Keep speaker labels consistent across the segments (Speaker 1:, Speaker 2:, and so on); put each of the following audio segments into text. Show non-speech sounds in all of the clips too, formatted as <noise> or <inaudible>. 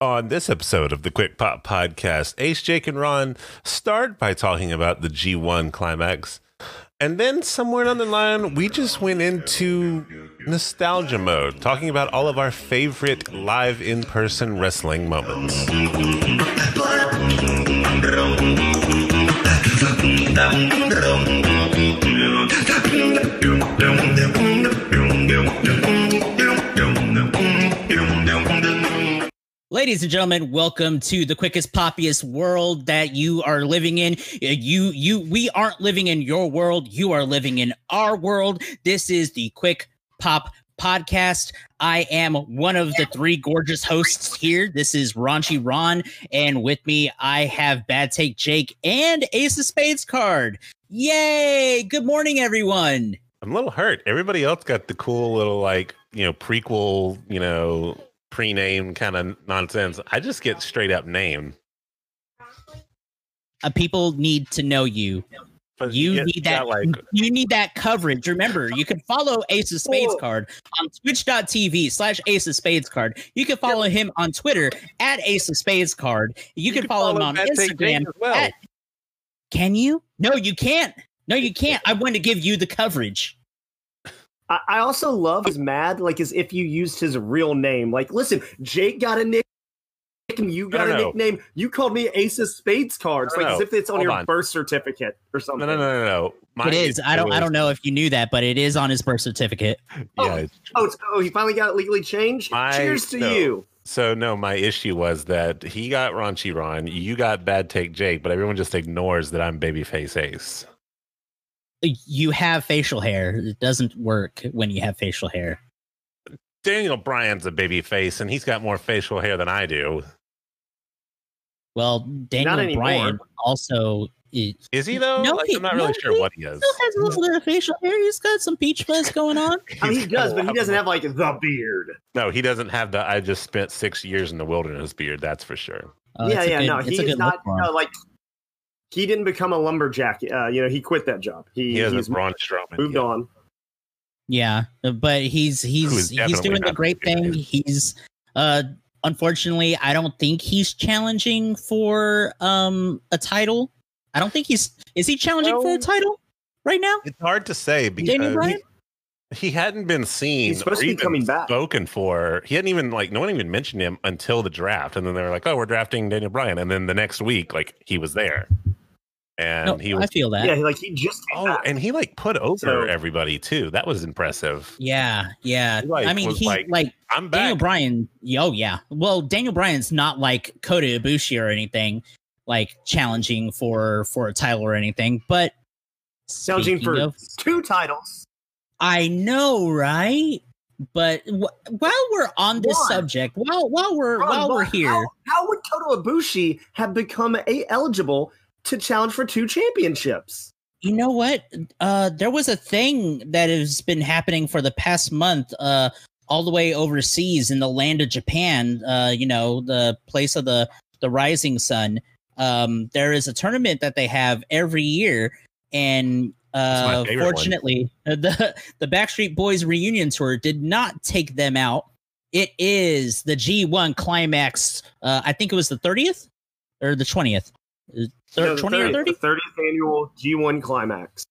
Speaker 1: On this episode of the Quick Pop Podcast, Ace, Jake, and Ron start by talking about the G1 climax. And then somewhere down the line, we just went into nostalgia mode, talking about all of our favorite live in person wrestling moments.
Speaker 2: Ladies and gentlemen, welcome to the quickest poppiest world that you are living in. Uh, You you we aren't living in your world, you are living in our world. This is the Quick Pop podcast. I am one of the three gorgeous hosts here. This is Raunchy Ron and with me I have Bad Take Jake and Ace of Spades card. Yay! Good morning everyone.
Speaker 1: I'm a little hurt. Everybody else got the cool little, like, you know, prequel, you know, pre name kind of nonsense. I just get straight up name.
Speaker 2: Uh, people need to know you.
Speaker 1: But
Speaker 2: You
Speaker 1: get-
Speaker 2: need that.
Speaker 1: like,
Speaker 2: you need that coverage. Remember, you can follow Ace of Spades card on twitch.tv slash Ace of Spades card. You can follow him on Twitter at Ace of Spades card. You, can, follow, him on
Speaker 1: Bad Take Jake
Speaker 2: Instagram.
Speaker 1: as well.
Speaker 2: at- can you? No, you can't. No, you can't. I want to give you the coverage.
Speaker 3: I, I also love his mad, like as if you used his real name. Like, listen, Jake got a nickname. You got
Speaker 1: No,
Speaker 3: a
Speaker 1: no.
Speaker 3: nickname. You called me Ace of Spades cards, like
Speaker 1: no.
Speaker 3: as if it's on
Speaker 1: Hold
Speaker 3: your
Speaker 1: on.
Speaker 3: birth certificate or something.
Speaker 1: no, no, no, no, no.
Speaker 2: It is. I don't. I don't know if you knew that, but it is on his birth certificate. <laughs>
Speaker 1: Yeah. Oh, it's-
Speaker 3: Oh, it's, oh, he finally got legally changed.
Speaker 1: My-
Speaker 3: Cheers to
Speaker 1: no.
Speaker 3: you.
Speaker 1: So no, my issue was that he got raunchy Ron, you got bad take Jake, but everyone just ignores that I'm babyface Ace.
Speaker 2: You have facial hair. It doesn't work when you have facial hair.
Speaker 1: Daniel Bryan's a baby face, and he's got more facial hair than I do.
Speaker 2: Well, Daniel. Bryan also is,
Speaker 1: Is he though?
Speaker 2: No,
Speaker 1: like,
Speaker 2: he-
Speaker 1: I'm not
Speaker 2: no,
Speaker 1: really sure
Speaker 2: he
Speaker 1: what he is.
Speaker 2: still has a little bit of facial hair. He's got some peach fuzz <laughs> going on.
Speaker 3: I mean, he does, but he doesn't have like the beard.
Speaker 1: No, he doesn't have the. I just spent six years in the wilderness beard. That's for sure.
Speaker 2: Oh,
Speaker 3: yeah, yeah,
Speaker 2: good-
Speaker 3: no,
Speaker 2: it's
Speaker 3: he
Speaker 2: a
Speaker 3: is
Speaker 2: good
Speaker 3: not
Speaker 2: look for
Speaker 3: like he didn't become a lumberjack. Uh, you know, he quit that job. He,
Speaker 1: He hasn't
Speaker 3: he's
Speaker 1: Braun Strowman.
Speaker 3: moved
Speaker 1: yet.
Speaker 3: on.
Speaker 2: Yeah, but he's he's he's doing the great thing. He's uh unfortunately I don't think he's challenging for um a title. I don't think he's is he challenging for a title right now?
Speaker 1: It's hard to say
Speaker 2: Daniel
Speaker 1: because
Speaker 2: Bryan?
Speaker 1: he hadn't been seen.
Speaker 3: He's supposed
Speaker 1: or
Speaker 3: to be
Speaker 1: even
Speaker 3: coming back.
Speaker 1: Spoken for. He hadn't even like no one even mentioned him until the draft, and then they were like, "Oh, we're drafting Daniel Bryan," and then the next week, like he was there, and
Speaker 2: No,
Speaker 1: he
Speaker 2: I
Speaker 1: was.
Speaker 2: feel that.
Speaker 3: Yeah, like he just
Speaker 1: Oh,
Speaker 3: back.
Speaker 1: and he like put over
Speaker 3: So-
Speaker 1: everybody too. That was impressive.
Speaker 2: Yeah, yeah.
Speaker 1: Like,
Speaker 2: I mean, he
Speaker 1: like,
Speaker 2: like
Speaker 1: I'm back.
Speaker 2: Daniel Bryan. Oh yeah. Well, Daniel Bryan's not like Kota Ibushi or anything like challenging for for a title or anything, but
Speaker 3: challenging for
Speaker 2: of-
Speaker 3: two titles.
Speaker 2: I know, right? But w- while we're on this
Speaker 3: One.
Speaker 2: subject, while while we're
Speaker 3: Ron,
Speaker 2: while we're here,
Speaker 3: how, how would Kota Ibushi have become a eligible to challenge for two championships.
Speaker 2: You know what? Uh, there was a thing that has been happening for the past month, uh, all the way overseas in the land of Japan. Uh, you know, the place of the the rising sun. Um, there is a tournament that they have every year, and uh,
Speaker 1: fortunately, one. <laughs>
Speaker 2: the the Backstreet Boys reunion tour did not take them out. It is the G1 climax. Uh, I think it was the 30th or the 20th.
Speaker 3: Is there
Speaker 2: no, 20
Speaker 3: 30th,
Speaker 2: or
Speaker 3: 30? 30th annual G1 climax.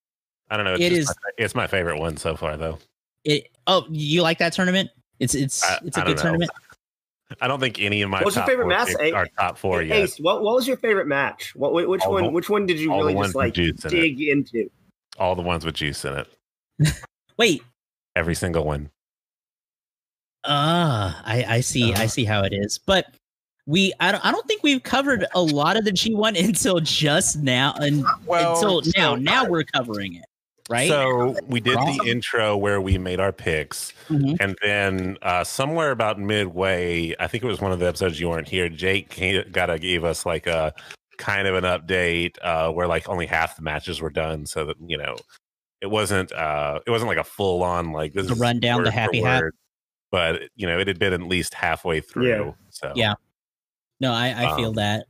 Speaker 1: I don't know. It's
Speaker 2: it is,
Speaker 1: my, it's my favorite one so far, though.
Speaker 2: It. Oh, you like that tournament? It's it's
Speaker 1: I,
Speaker 2: it's a good tournament.
Speaker 1: I don't think any of my.
Speaker 3: What's your favorite match?
Speaker 1: Our top four.
Speaker 3: Ace,
Speaker 1: yet.
Speaker 3: What, what was your favorite match? What which
Speaker 1: all
Speaker 3: one? The, which one did you really just like
Speaker 1: dig in
Speaker 3: into?
Speaker 1: All the ones with juice in it. <laughs>
Speaker 2: Wait.
Speaker 1: Every single one.
Speaker 2: Ah, uh, I I see. Uh. I
Speaker 1: uh-huh.
Speaker 2: see how it is, but we I don't I don't think we've covered a lot of the G1 <laughs> until just now and until now. Now we're covering it, right?
Speaker 1: So we did the intro where we made our picks,
Speaker 2: Mhm.
Speaker 1: and then uh, somewhere about midway, I think it was one of the episodes you weren't here. Jake got to gave us like a kind of an update uh, where like only half the matches were done, so that you know it wasn't uh, it wasn't like a full on like this
Speaker 2: The
Speaker 1: is
Speaker 2: rundown, the
Speaker 1: word for
Speaker 2: happy hat.
Speaker 1: but you know it had been at least halfway through.
Speaker 3: Yeah.
Speaker 1: So
Speaker 2: Yeah. No, I, I feel
Speaker 1: Um,
Speaker 2: that.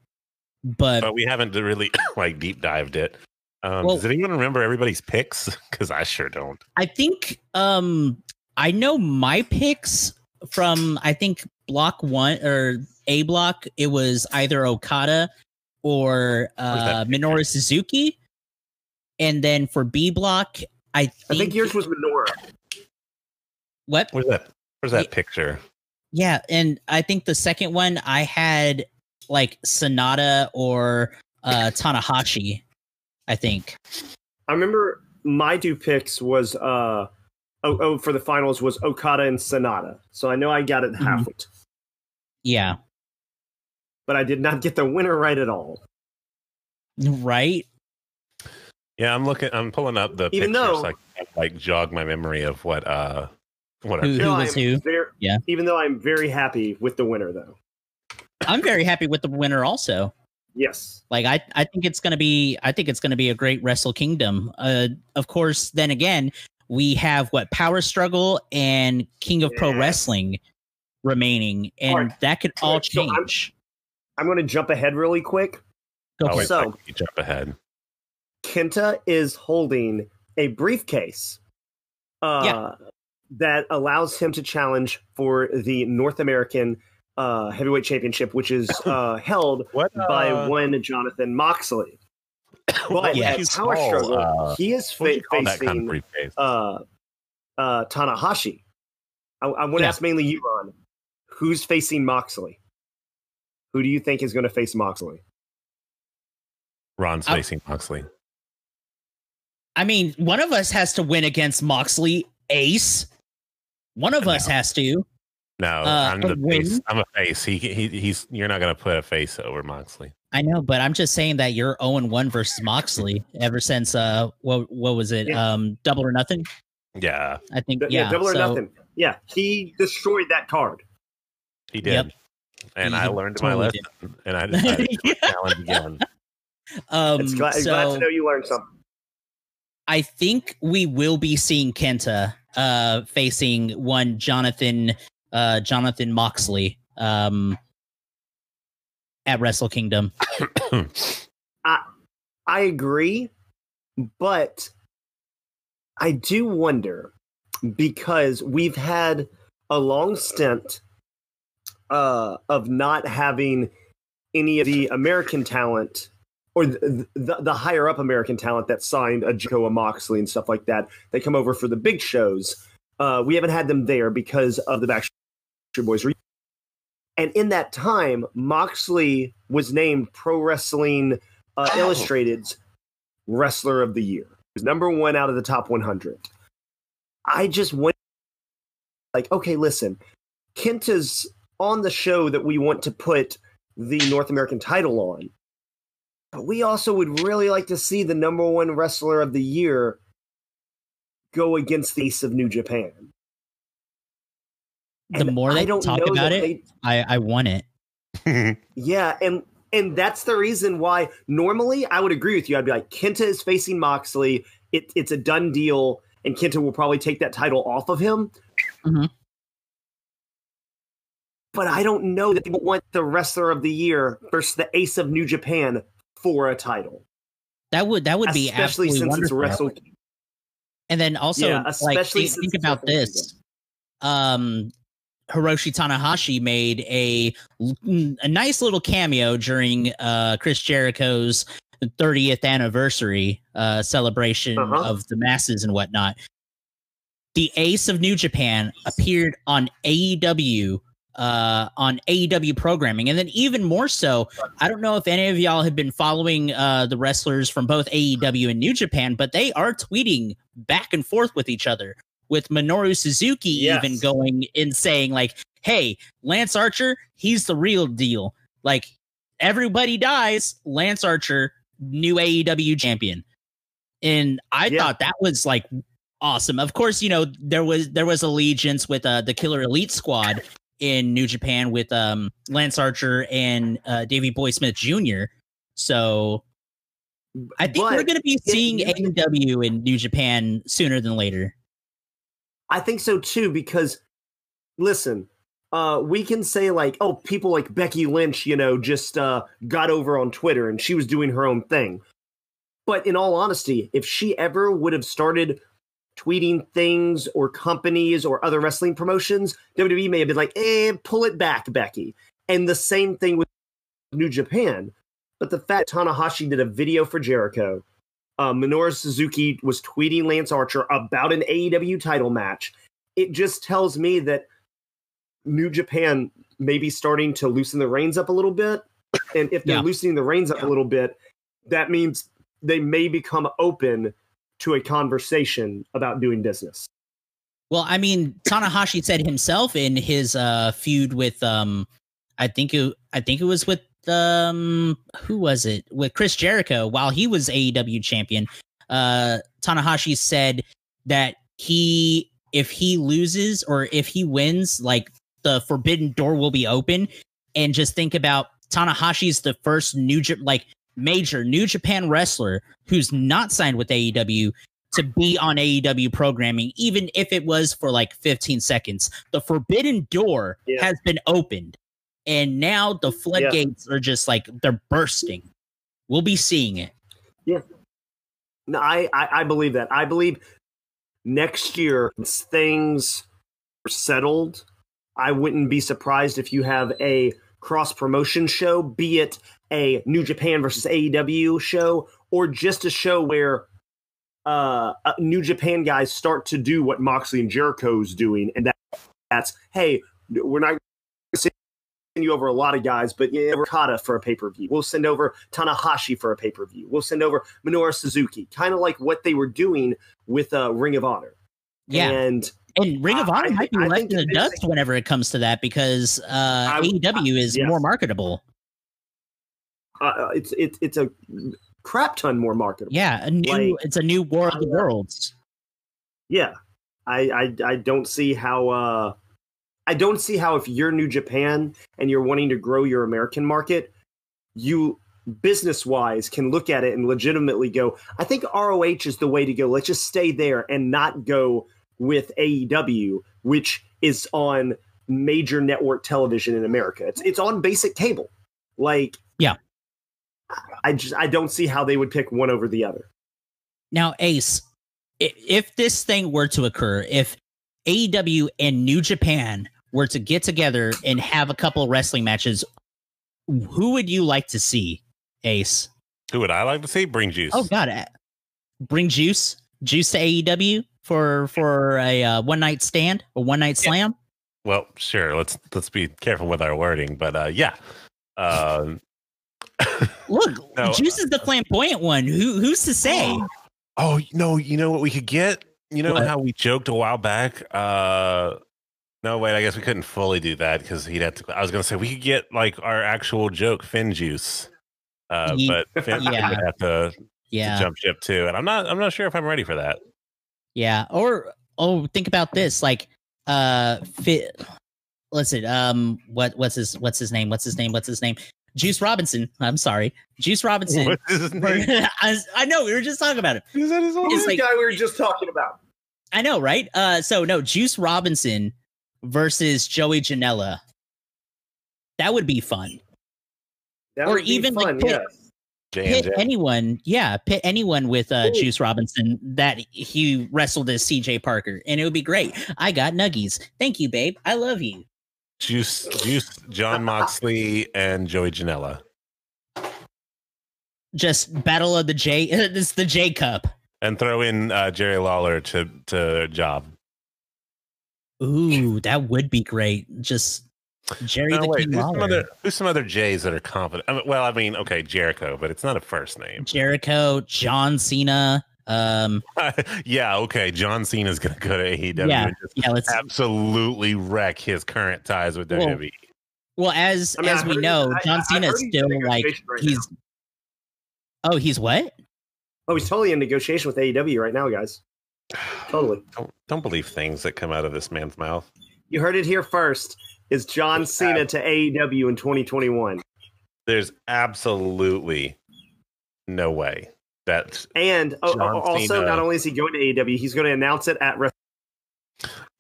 Speaker 2: But
Speaker 1: but we haven't really <coughs> like deep dived it. Um,
Speaker 2: Well-
Speaker 1: does anyone remember everybody's picks? <laughs> Because I sure don't.
Speaker 2: I think um I know my picks from I think block one or A block, it was either Okada or uh, Minoru Suzuki, and then for B block, I think,
Speaker 3: I think yours was Minoru.
Speaker 2: what?
Speaker 1: Where's that? Where's that
Speaker 2: Yeah.
Speaker 1: picture?
Speaker 2: Yeah, and I think the second one I had like Sanada or uh Tanahashi. I think.
Speaker 3: I remember my two picks was uh oh, oh for the finals was Okada and Sanada. So I know I got it
Speaker 2: Mhm.
Speaker 3: halfway,
Speaker 2: Yeah.
Speaker 3: but I did not get the winner right at all.
Speaker 2: Right.
Speaker 1: Yeah, I'm looking. I'm pulling up the
Speaker 3: Even
Speaker 1: pictures
Speaker 3: though-
Speaker 1: so I can like jog my memory of what uh what
Speaker 2: Who- who was
Speaker 3: I'm
Speaker 2: who?
Speaker 3: ver-
Speaker 2: Yeah.
Speaker 3: Even though I'm very happy with the winner, though.
Speaker 2: I'm very happy with the winner also.
Speaker 3: Yes.
Speaker 2: Like I, I think it's gonna be I think it's gonna be a great Wrestle Kingdom. Uh of course, then again, we have what Power Struggle and King of Pro Wrestling remaining, and
Speaker 3: Alright.
Speaker 2: that could all
Speaker 3: Alright, so I'm-
Speaker 2: change.
Speaker 3: I'm going to jump ahead really quick.
Speaker 2: Go
Speaker 1: oh,
Speaker 2: for
Speaker 1: wait,
Speaker 2: it.
Speaker 3: So-
Speaker 1: so, you jump ahead.
Speaker 3: Kenta is holding a briefcase uh,
Speaker 2: Yeah.
Speaker 3: That allows him to challenge for the North American uh, Heavyweight Championship, which is <coughs> uh, held
Speaker 1: What
Speaker 3: by
Speaker 1: uh,
Speaker 3: one Jonathan Moxley. <coughs> But
Speaker 1: would
Speaker 2: Yes.
Speaker 3: at Power
Speaker 1: call,
Speaker 3: Struggle,
Speaker 1: uh,
Speaker 3: he is
Speaker 1: what would you
Speaker 3: fa-
Speaker 1: call kind of
Speaker 3: facing uh, uh, Tanahashi. I, I want to
Speaker 2: Yeah.
Speaker 3: ask mainly you, Ron. Who's facing Moxley? Who do you think is going to face Moxley?
Speaker 1: Ron's
Speaker 2: I-
Speaker 1: facing Moxley.
Speaker 2: I mean, one of us has to win against Moxley, Ace. One of us has to.
Speaker 1: No,
Speaker 2: Uh,
Speaker 1: I'm
Speaker 2: a
Speaker 1: the
Speaker 2: win?
Speaker 1: face. I'm a face. He, he he's. You're not gonna put a face over Moxley.
Speaker 2: I know, but I'm just saying that you're 0 1 versus Moxley ever since uh what what was it?
Speaker 3: Yeah.
Speaker 2: Um double or nothing?
Speaker 1: Yeah,
Speaker 2: I think
Speaker 3: D-
Speaker 2: yeah.
Speaker 3: double or
Speaker 2: so-
Speaker 3: nothing. Yeah, he destroyed that card.
Speaker 1: he did.
Speaker 2: Yep.
Speaker 1: And
Speaker 2: He
Speaker 1: I learned my
Speaker 2: totally
Speaker 1: lesson, and I <laughs> decided to
Speaker 2: Yeah.
Speaker 1: challenge again.
Speaker 2: Um
Speaker 3: It's glad,
Speaker 2: so
Speaker 3: glad to know you learned something.
Speaker 2: I think we will be seeing Kenta uh facing one Jonathan uh Jonathan Moxley um at Wrestle Kingdom. <coughs>
Speaker 3: I I agree, but I do wonder because we've had a long stint uh, of not having any of the American talent or the, the, the higher up American talent that signed a Joe Moxley and stuff like that. They come over for the big shows. Uh, we haven't had them there because of the Backstreet Boys. And in that time, Moxley was named Pro Wrestling uh,
Speaker 1: Oh.
Speaker 3: Illustrated's Wrestler of the Year. He was number one out of the top 100. I just went like, okay, listen, Kenta's on the show that we want to put the North American title on. But we also would really like to see the number one wrestler of the year go against the ace of New Japan.
Speaker 2: The
Speaker 3: And
Speaker 2: more
Speaker 3: I
Speaker 2: they
Speaker 3: don't
Speaker 2: talk about it,
Speaker 3: they-
Speaker 2: I I want it. <laughs>
Speaker 3: Yeah, and and that's the reason why normally I would agree with you. I'd be like, Kenta is facing Moxley. It, it's a done deal, and Kenta will probably take that title off of him.
Speaker 2: Mhm.
Speaker 3: But I don't know that people want the wrestler of the year versus the ace of New Japan for a title,
Speaker 2: That would that would be
Speaker 3: especially
Speaker 2: absolutely
Speaker 3: since it's
Speaker 2: wonderful.
Speaker 3: wrestle.
Speaker 2: And then also,
Speaker 3: Yeah, especially
Speaker 2: think, think about this. Um, Hiroshi Tanahashi made a a nice little cameo during uh Chris Jericho's 30th anniversary uh celebration
Speaker 3: Uh-huh.
Speaker 2: of the masses and whatnot. The Ace of New Japan appeared on AEW uh on AEW programming and then even more so I don't know if any of y'all have been following uh the wrestlers from both AEW and New Japan but they are tweeting back and forth with each other with Minoru Suzuki
Speaker 3: Yes.
Speaker 2: even going and saying like hey Lance Archer he's the real deal like everybody dies Lance Archer new AEW champion and I
Speaker 3: Yeah.
Speaker 2: thought that was like awesome of course you know there was there was allegiance with uh the Killer Elite squad in New Japan with um Lance Archer and uh Davey Boy Smith Jr. So I think we're going to be seeing AEW in New Japan sooner than later.
Speaker 3: I think so too, because listen, uh, we can say like, oh, people like Becky Lynch, you know, just uh, got over on Twitter and she was doing her own thing. But in all honesty, if she ever would have started tweeting things or companies or other wrestling promotions, WWE may have been like, eh, pull it back, Becky. And the same thing with New Japan. But the fact Tanahashi did a video for Jericho, uh, Minoru Suzuki was tweeting Lance Archer about an AEW title match. It just tells me that New Japan may be starting to loosen the reins up a little bit. And if they're
Speaker 2: Yeah.
Speaker 3: loosening the reins up a little bit, that means they may become open to a conversation about doing business.
Speaker 2: Well, I mean, Tanahashi said himself in his uh feud with um I think it I think it was with um who was it? With Chris Jericho while he was AEW champion. Uh Tanahashi said that he if he loses or if he wins, like the forbidden door will be open and just think about Tanahashi's the first new like major New Japan wrestler who's not signed with AEW to be on AEW programming, even if it was for like 15 seconds. The forbidden door
Speaker 3: Yeah.
Speaker 2: has been opened, and now the floodgates are just like they're bursting. We'll be seeing it. Yeah.
Speaker 3: No, I, I, I believe that. I believe next year things are settled. I wouldn't be surprised if you have a cross promotion show, be it a New Japan versus AEW show, or just a show where uh, uh, New Japan guys start to do what Moxley and Jericho's doing, and that, that's hey, we're not send you over a lot of guys, but yeah, we're Okada for a pay per view. We'll send over Tanahashi for a pay per view. We'll send over Minoru Suzuki, kind of like what they were doing with uh, Ring of Honor.
Speaker 2: Yeah.
Speaker 3: and
Speaker 2: And Ring of Honor
Speaker 3: I
Speaker 2: might be
Speaker 3: I
Speaker 2: left in the dust whenever it comes to that because uh,
Speaker 3: I
Speaker 2: AEW is
Speaker 3: yes.
Speaker 2: more marketable.
Speaker 3: Uh, it's it's it's a crap ton more marketable.
Speaker 2: Yeah, a new
Speaker 3: Like,
Speaker 2: it's a new War of the Worlds.
Speaker 3: Yeah, I I, I don't see how. Uh, I don't see how if you're New Japan and you're wanting to grow your American market, you business wise can look at it and legitimately go, I think ROH is the way to go. Let's just stay there and not go with AEW, which is on major network television in America. It's it's on basic cable. Like
Speaker 2: Yeah.
Speaker 3: I just I don't see how they would pick one over the other.
Speaker 2: Now, Ace, if this thing were to occur, if AEW and New Japan were to get together and have a couple wrestling matches, who would you like to see, Ace?
Speaker 1: Who would I like to see? Bring juice.
Speaker 2: Oh God, uh, bring Juice, Juice to AEW for for a uh, one night stand, a one night
Speaker 1: Yeah.
Speaker 2: slam.
Speaker 1: Well, sure. Let's let's be careful with our wording, but uh, yeah. Um,
Speaker 2: Look, <laughs>
Speaker 1: No,
Speaker 2: Juice is the flamboyant one. Who who's to say? <gasps>
Speaker 1: oh no, you know what we could get? You know
Speaker 2: What?
Speaker 1: how we joked a while back? Uh, no, wait. I guess we couldn't fully do that because he'd have to. I was gonna say we could get like our actual joke, Finn Juice, uh,
Speaker 2: Ye-
Speaker 1: but Finn
Speaker 2: yeah.
Speaker 1: would have to, to jump ship too, and I'm not. I'm not sure if I'm ready for that.
Speaker 2: Yeah. Or oh, think about this. Like, uh, fit. Listen, um, what what's his what's his name? What's his name? What's his name? Juice Robinson. I'm sorry, Juice Robinson.
Speaker 1: What is his <laughs> name?
Speaker 2: I, I know we were just talking about it.
Speaker 1: Is that his own?
Speaker 2: It's
Speaker 3: This
Speaker 2: like-
Speaker 3: guy we were just talking about.
Speaker 2: I know, right? Uh, so no, Juice Robinson versus Joey Janela. That would be fun.
Speaker 3: That
Speaker 2: Or
Speaker 3: would be
Speaker 2: even, like, pit-
Speaker 3: yes.
Speaker 1: J&J.
Speaker 2: Pit anyone, yeah, pit anyone with uh,
Speaker 3: Ooh.
Speaker 2: Juice Robinson that he wrestled as CJ Parker, and it would be great. I got nuggies. Thank you, babe. I love you.
Speaker 1: Juice, Juice, John Moxley, and Joey Janela,
Speaker 2: just battle of the J. <laughs> It's the J Cup.
Speaker 1: and throw in uh, Jerry Lawler to to job.
Speaker 2: Ooh, that would be great. Just Jerry
Speaker 1: No,
Speaker 2: the
Speaker 1: wait,
Speaker 2: King
Speaker 1: who's some
Speaker 2: Lawler.
Speaker 1: other who's some other J's that are confident? I mean, well, I mean, okay, Jericho, but it's not a first name.
Speaker 2: Jericho, John Cena. Um, <laughs>
Speaker 1: yeah, okay, John Cena's gonna go to AEW
Speaker 2: Yeah,
Speaker 1: and just
Speaker 2: yeah, let's.
Speaker 1: absolutely wreck his current ties with.
Speaker 2: Well,
Speaker 1: WWE.
Speaker 2: Well, as
Speaker 3: I mean,
Speaker 2: as
Speaker 3: I
Speaker 2: we know,
Speaker 3: he's- I-
Speaker 2: John
Speaker 3: I- I
Speaker 2: Cena is still
Speaker 3: in
Speaker 2: like
Speaker 3: right
Speaker 2: he's. Oh, he's what?
Speaker 3: Oh, he's totally in negotiation with AEW right now, guys. <sighs> Totally.
Speaker 1: Don't don't believe things that come out of this man's mouth.
Speaker 3: You heard it here first. Is John
Speaker 1: It's
Speaker 3: Cena
Speaker 1: bad.
Speaker 3: to AEW in 2021?
Speaker 1: There's absolutely no way that
Speaker 3: And oh,
Speaker 1: John
Speaker 3: oh, also,
Speaker 1: Cena.
Speaker 3: not only is he going to AEW, he's going to announce it at. Wrest-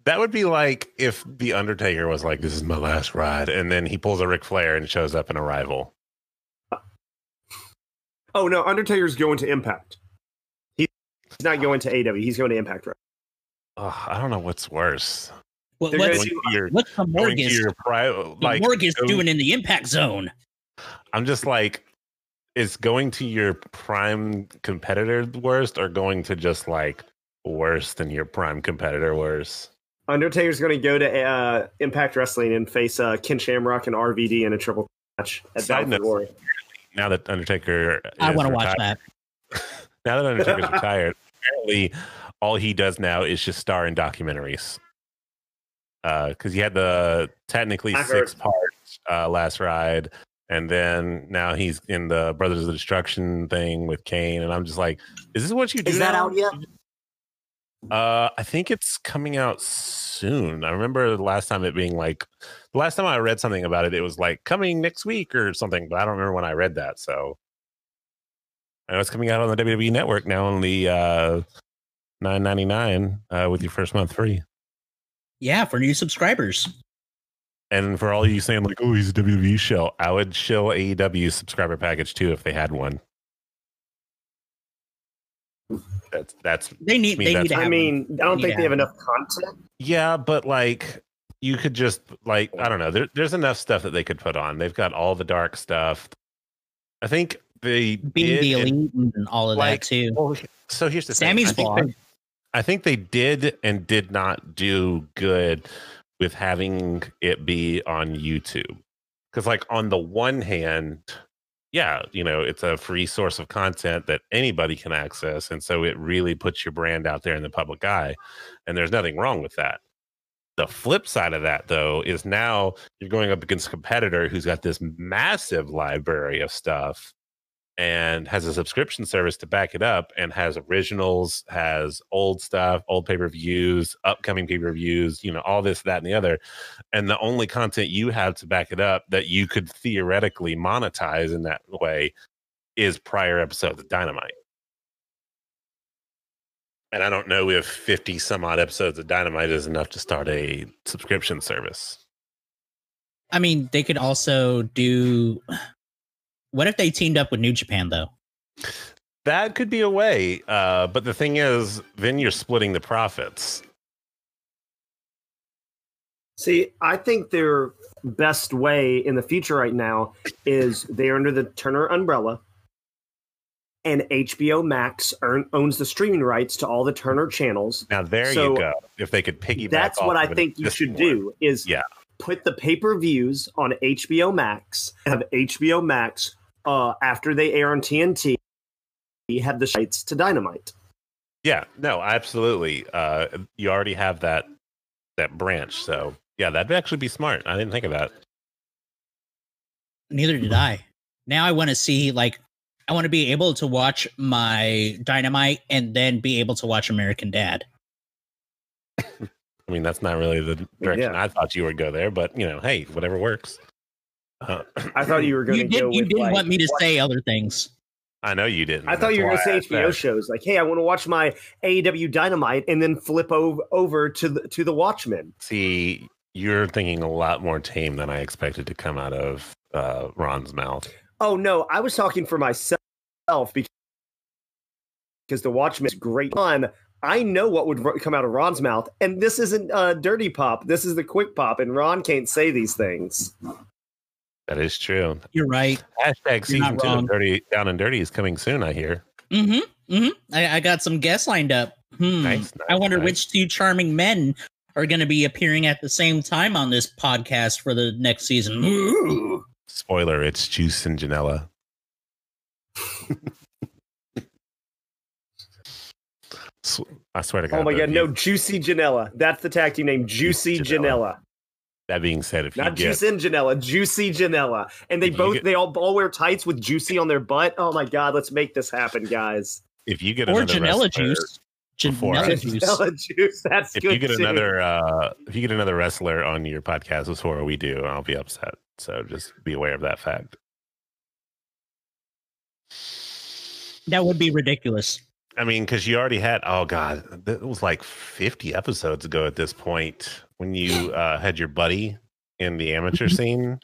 Speaker 1: that would be like if the Undertaker was like, "This is my last ride," and then he pulls a Ric Flair and shows up in a rival.
Speaker 3: oh no, Undertaker's going to Impact. He's not going to AEW. He's going to Impact. Right?
Speaker 1: Ugh, I don't know what's worse.
Speaker 2: What,
Speaker 3: They're
Speaker 2: what's
Speaker 3: gonna
Speaker 1: Going to uh, your,
Speaker 2: what's the
Speaker 1: going
Speaker 2: Morgus?
Speaker 1: your pri-
Speaker 2: the
Speaker 1: like
Speaker 2: Morgus doing in the impact zone?
Speaker 1: I'm just like, is going to your prime competitor worst, or going to just like worse than your prime competitor worse?
Speaker 3: Undertaker's going to go to uh, Impact Wrestling and face uh, Ken Shamrock and RVD in a triple match at
Speaker 1: Side
Speaker 3: Battle for
Speaker 1: note. Now that Undertaker,
Speaker 2: I want to watch that. <laughs>
Speaker 1: Now that Undertaker's <laughs> retired, apparently all he does now is just star in documentaries. Because he had the technically six
Speaker 3: heard.
Speaker 1: part uh, last ride, and then now he's in the Brothers of Destruction thing with Kane, and I'm just like, is this what you do?
Speaker 3: Is that
Speaker 1: now?
Speaker 3: out yet?
Speaker 1: Uh, I think it's coming out soon. I remember the last time it being like, the last time I read something about it, it was like coming next week or something, but I don't remember when I read that. So I know it's coming out on the WWE Network now, only uh, nine ninety nine uh, with your first month free.
Speaker 2: Yeah, for new subscribers.
Speaker 1: And for all you saying like, oh, he's a WWE show, I would show AEW subscriber package too if they had one. That's that's
Speaker 2: They need.
Speaker 1: I mean,
Speaker 2: they need to have.
Speaker 3: I
Speaker 2: one.
Speaker 3: mean, I don't think
Speaker 2: to
Speaker 3: they have
Speaker 2: have
Speaker 3: enough content.
Speaker 1: Yeah, but like you could just like I don't know. There, there's enough stuff that they could put on. They've got all the dark stuff. I think they
Speaker 2: being the
Speaker 1: and-
Speaker 2: elite and all of
Speaker 1: like,
Speaker 2: that too.
Speaker 1: Oh, well, so here's the
Speaker 2: Sammy's
Speaker 1: thing. I
Speaker 2: vlog.
Speaker 1: think, they, I think they did and did not do good with having it be on YouTube. Because like on the one hand, yeah, you know, it's a free source of content that anybody can access. And so it really puts your brand out there in the public eye. And there's nothing wrong with that. The flip side of that, though, is now you're going up against a competitor who's got this massive library of stuff and has a subscription service to back it up and has originals, has old stuff, old pay per views, upcoming pay per views, you know, all this, that, and the other. And the only content you have to back it up that you could theoretically monetize in that way is prior episodes of Dynamite. And I don't know if 50 some odd episodes of Dynamite is enough to start a subscription service.
Speaker 2: I mean, they could also do. What if they teamed up with New Japan though?
Speaker 1: That could be a way. Uh, but the thing is, then you're splitting the profits.
Speaker 3: See, I think their best way in the future right now is they're under the Turner umbrella, and HBO Max earn, owns the streaming rights to all the Turner channels.
Speaker 1: Now there
Speaker 3: So,
Speaker 1: you go. If they could piggyback,
Speaker 3: That's
Speaker 1: off
Speaker 3: what I
Speaker 1: of an
Speaker 3: think you should
Speaker 1: one.
Speaker 3: do is
Speaker 1: Yeah.
Speaker 3: put the pay-per-views on HBO Max, have HBO Max uh, after they air on TNT, we have the rights to Dynamite.
Speaker 1: Yeah, no, absolutely. Uh, you already have that that branch, so yeah, that'd actually be smart. I didn't think of that.
Speaker 2: Neither did I. Now I want to see like I want to be able to watch my Dynamite and then be able to watch American Dad. <laughs>
Speaker 1: I mean, that's not really the direction
Speaker 3: Yeah.
Speaker 1: I thought you would go there, but you know, hey, whatever works. Uh, <clears throat>
Speaker 3: I thought you were going to
Speaker 2: did.
Speaker 3: go
Speaker 2: You didn't
Speaker 3: like,
Speaker 2: want me to
Speaker 3: what-
Speaker 2: say other things.
Speaker 1: I know you didn't.
Speaker 3: I thought you were going to say HBO
Speaker 1: said-
Speaker 3: shows. Like, hey, I want to watch my AEW Dynamite, and then flip over over to the to the Watchmen.
Speaker 1: See, you're thinking a lot more tame than I expected to come out of uh, Ron's mouth.
Speaker 3: Oh no, I was talking for myself because because the Watchmen is great fun. I know what would come out of Ron's mouth, and this isn't uh, dirty pop. This is the quick pop, and Ron can't say these things.
Speaker 1: That is true.
Speaker 2: You're right.
Speaker 1: Hashtag season
Speaker 2: not
Speaker 1: two of Dirty Down and Dirty is coming soon. I hear.
Speaker 2: Mm-hmm. Mm-hmm. I, I got some guests lined up. Hmm.
Speaker 1: Nice,
Speaker 2: I wonder
Speaker 1: nice.
Speaker 2: which two charming men are going to be appearing at the same time on this podcast for the next season. Ooh.
Speaker 1: Spoiler: It's Juice and Janela. <laughs> I swear to God.
Speaker 3: Oh my god, no,
Speaker 1: you-
Speaker 3: Juicy Janela. That's the tag team name, Juicy
Speaker 1: Janela.
Speaker 3: Janela.
Speaker 1: That being said, if you
Speaker 3: Not
Speaker 1: get
Speaker 3: Juice and Janela, Juicy Janela. And they
Speaker 1: If
Speaker 3: both
Speaker 1: get-
Speaker 3: they all all wear tights with Juicy on their butt. Oh my god, let's make this happen, guys.
Speaker 1: if you get
Speaker 2: Or
Speaker 1: another wrestler-
Speaker 2: juice.
Speaker 1: before I-
Speaker 2: Janella juice.
Speaker 3: Janela juice. That's
Speaker 1: if
Speaker 3: good.
Speaker 1: you get
Speaker 3: too.
Speaker 1: another uh if you get another wrestler on your podcast before we do, I'll be upset. So just be aware of that fact.
Speaker 2: That would be ridiculous.
Speaker 1: I mean, because you already had oh god, it was like fifty episodes ago at this point when you <laughs> uh had your buddy in the amateur scene.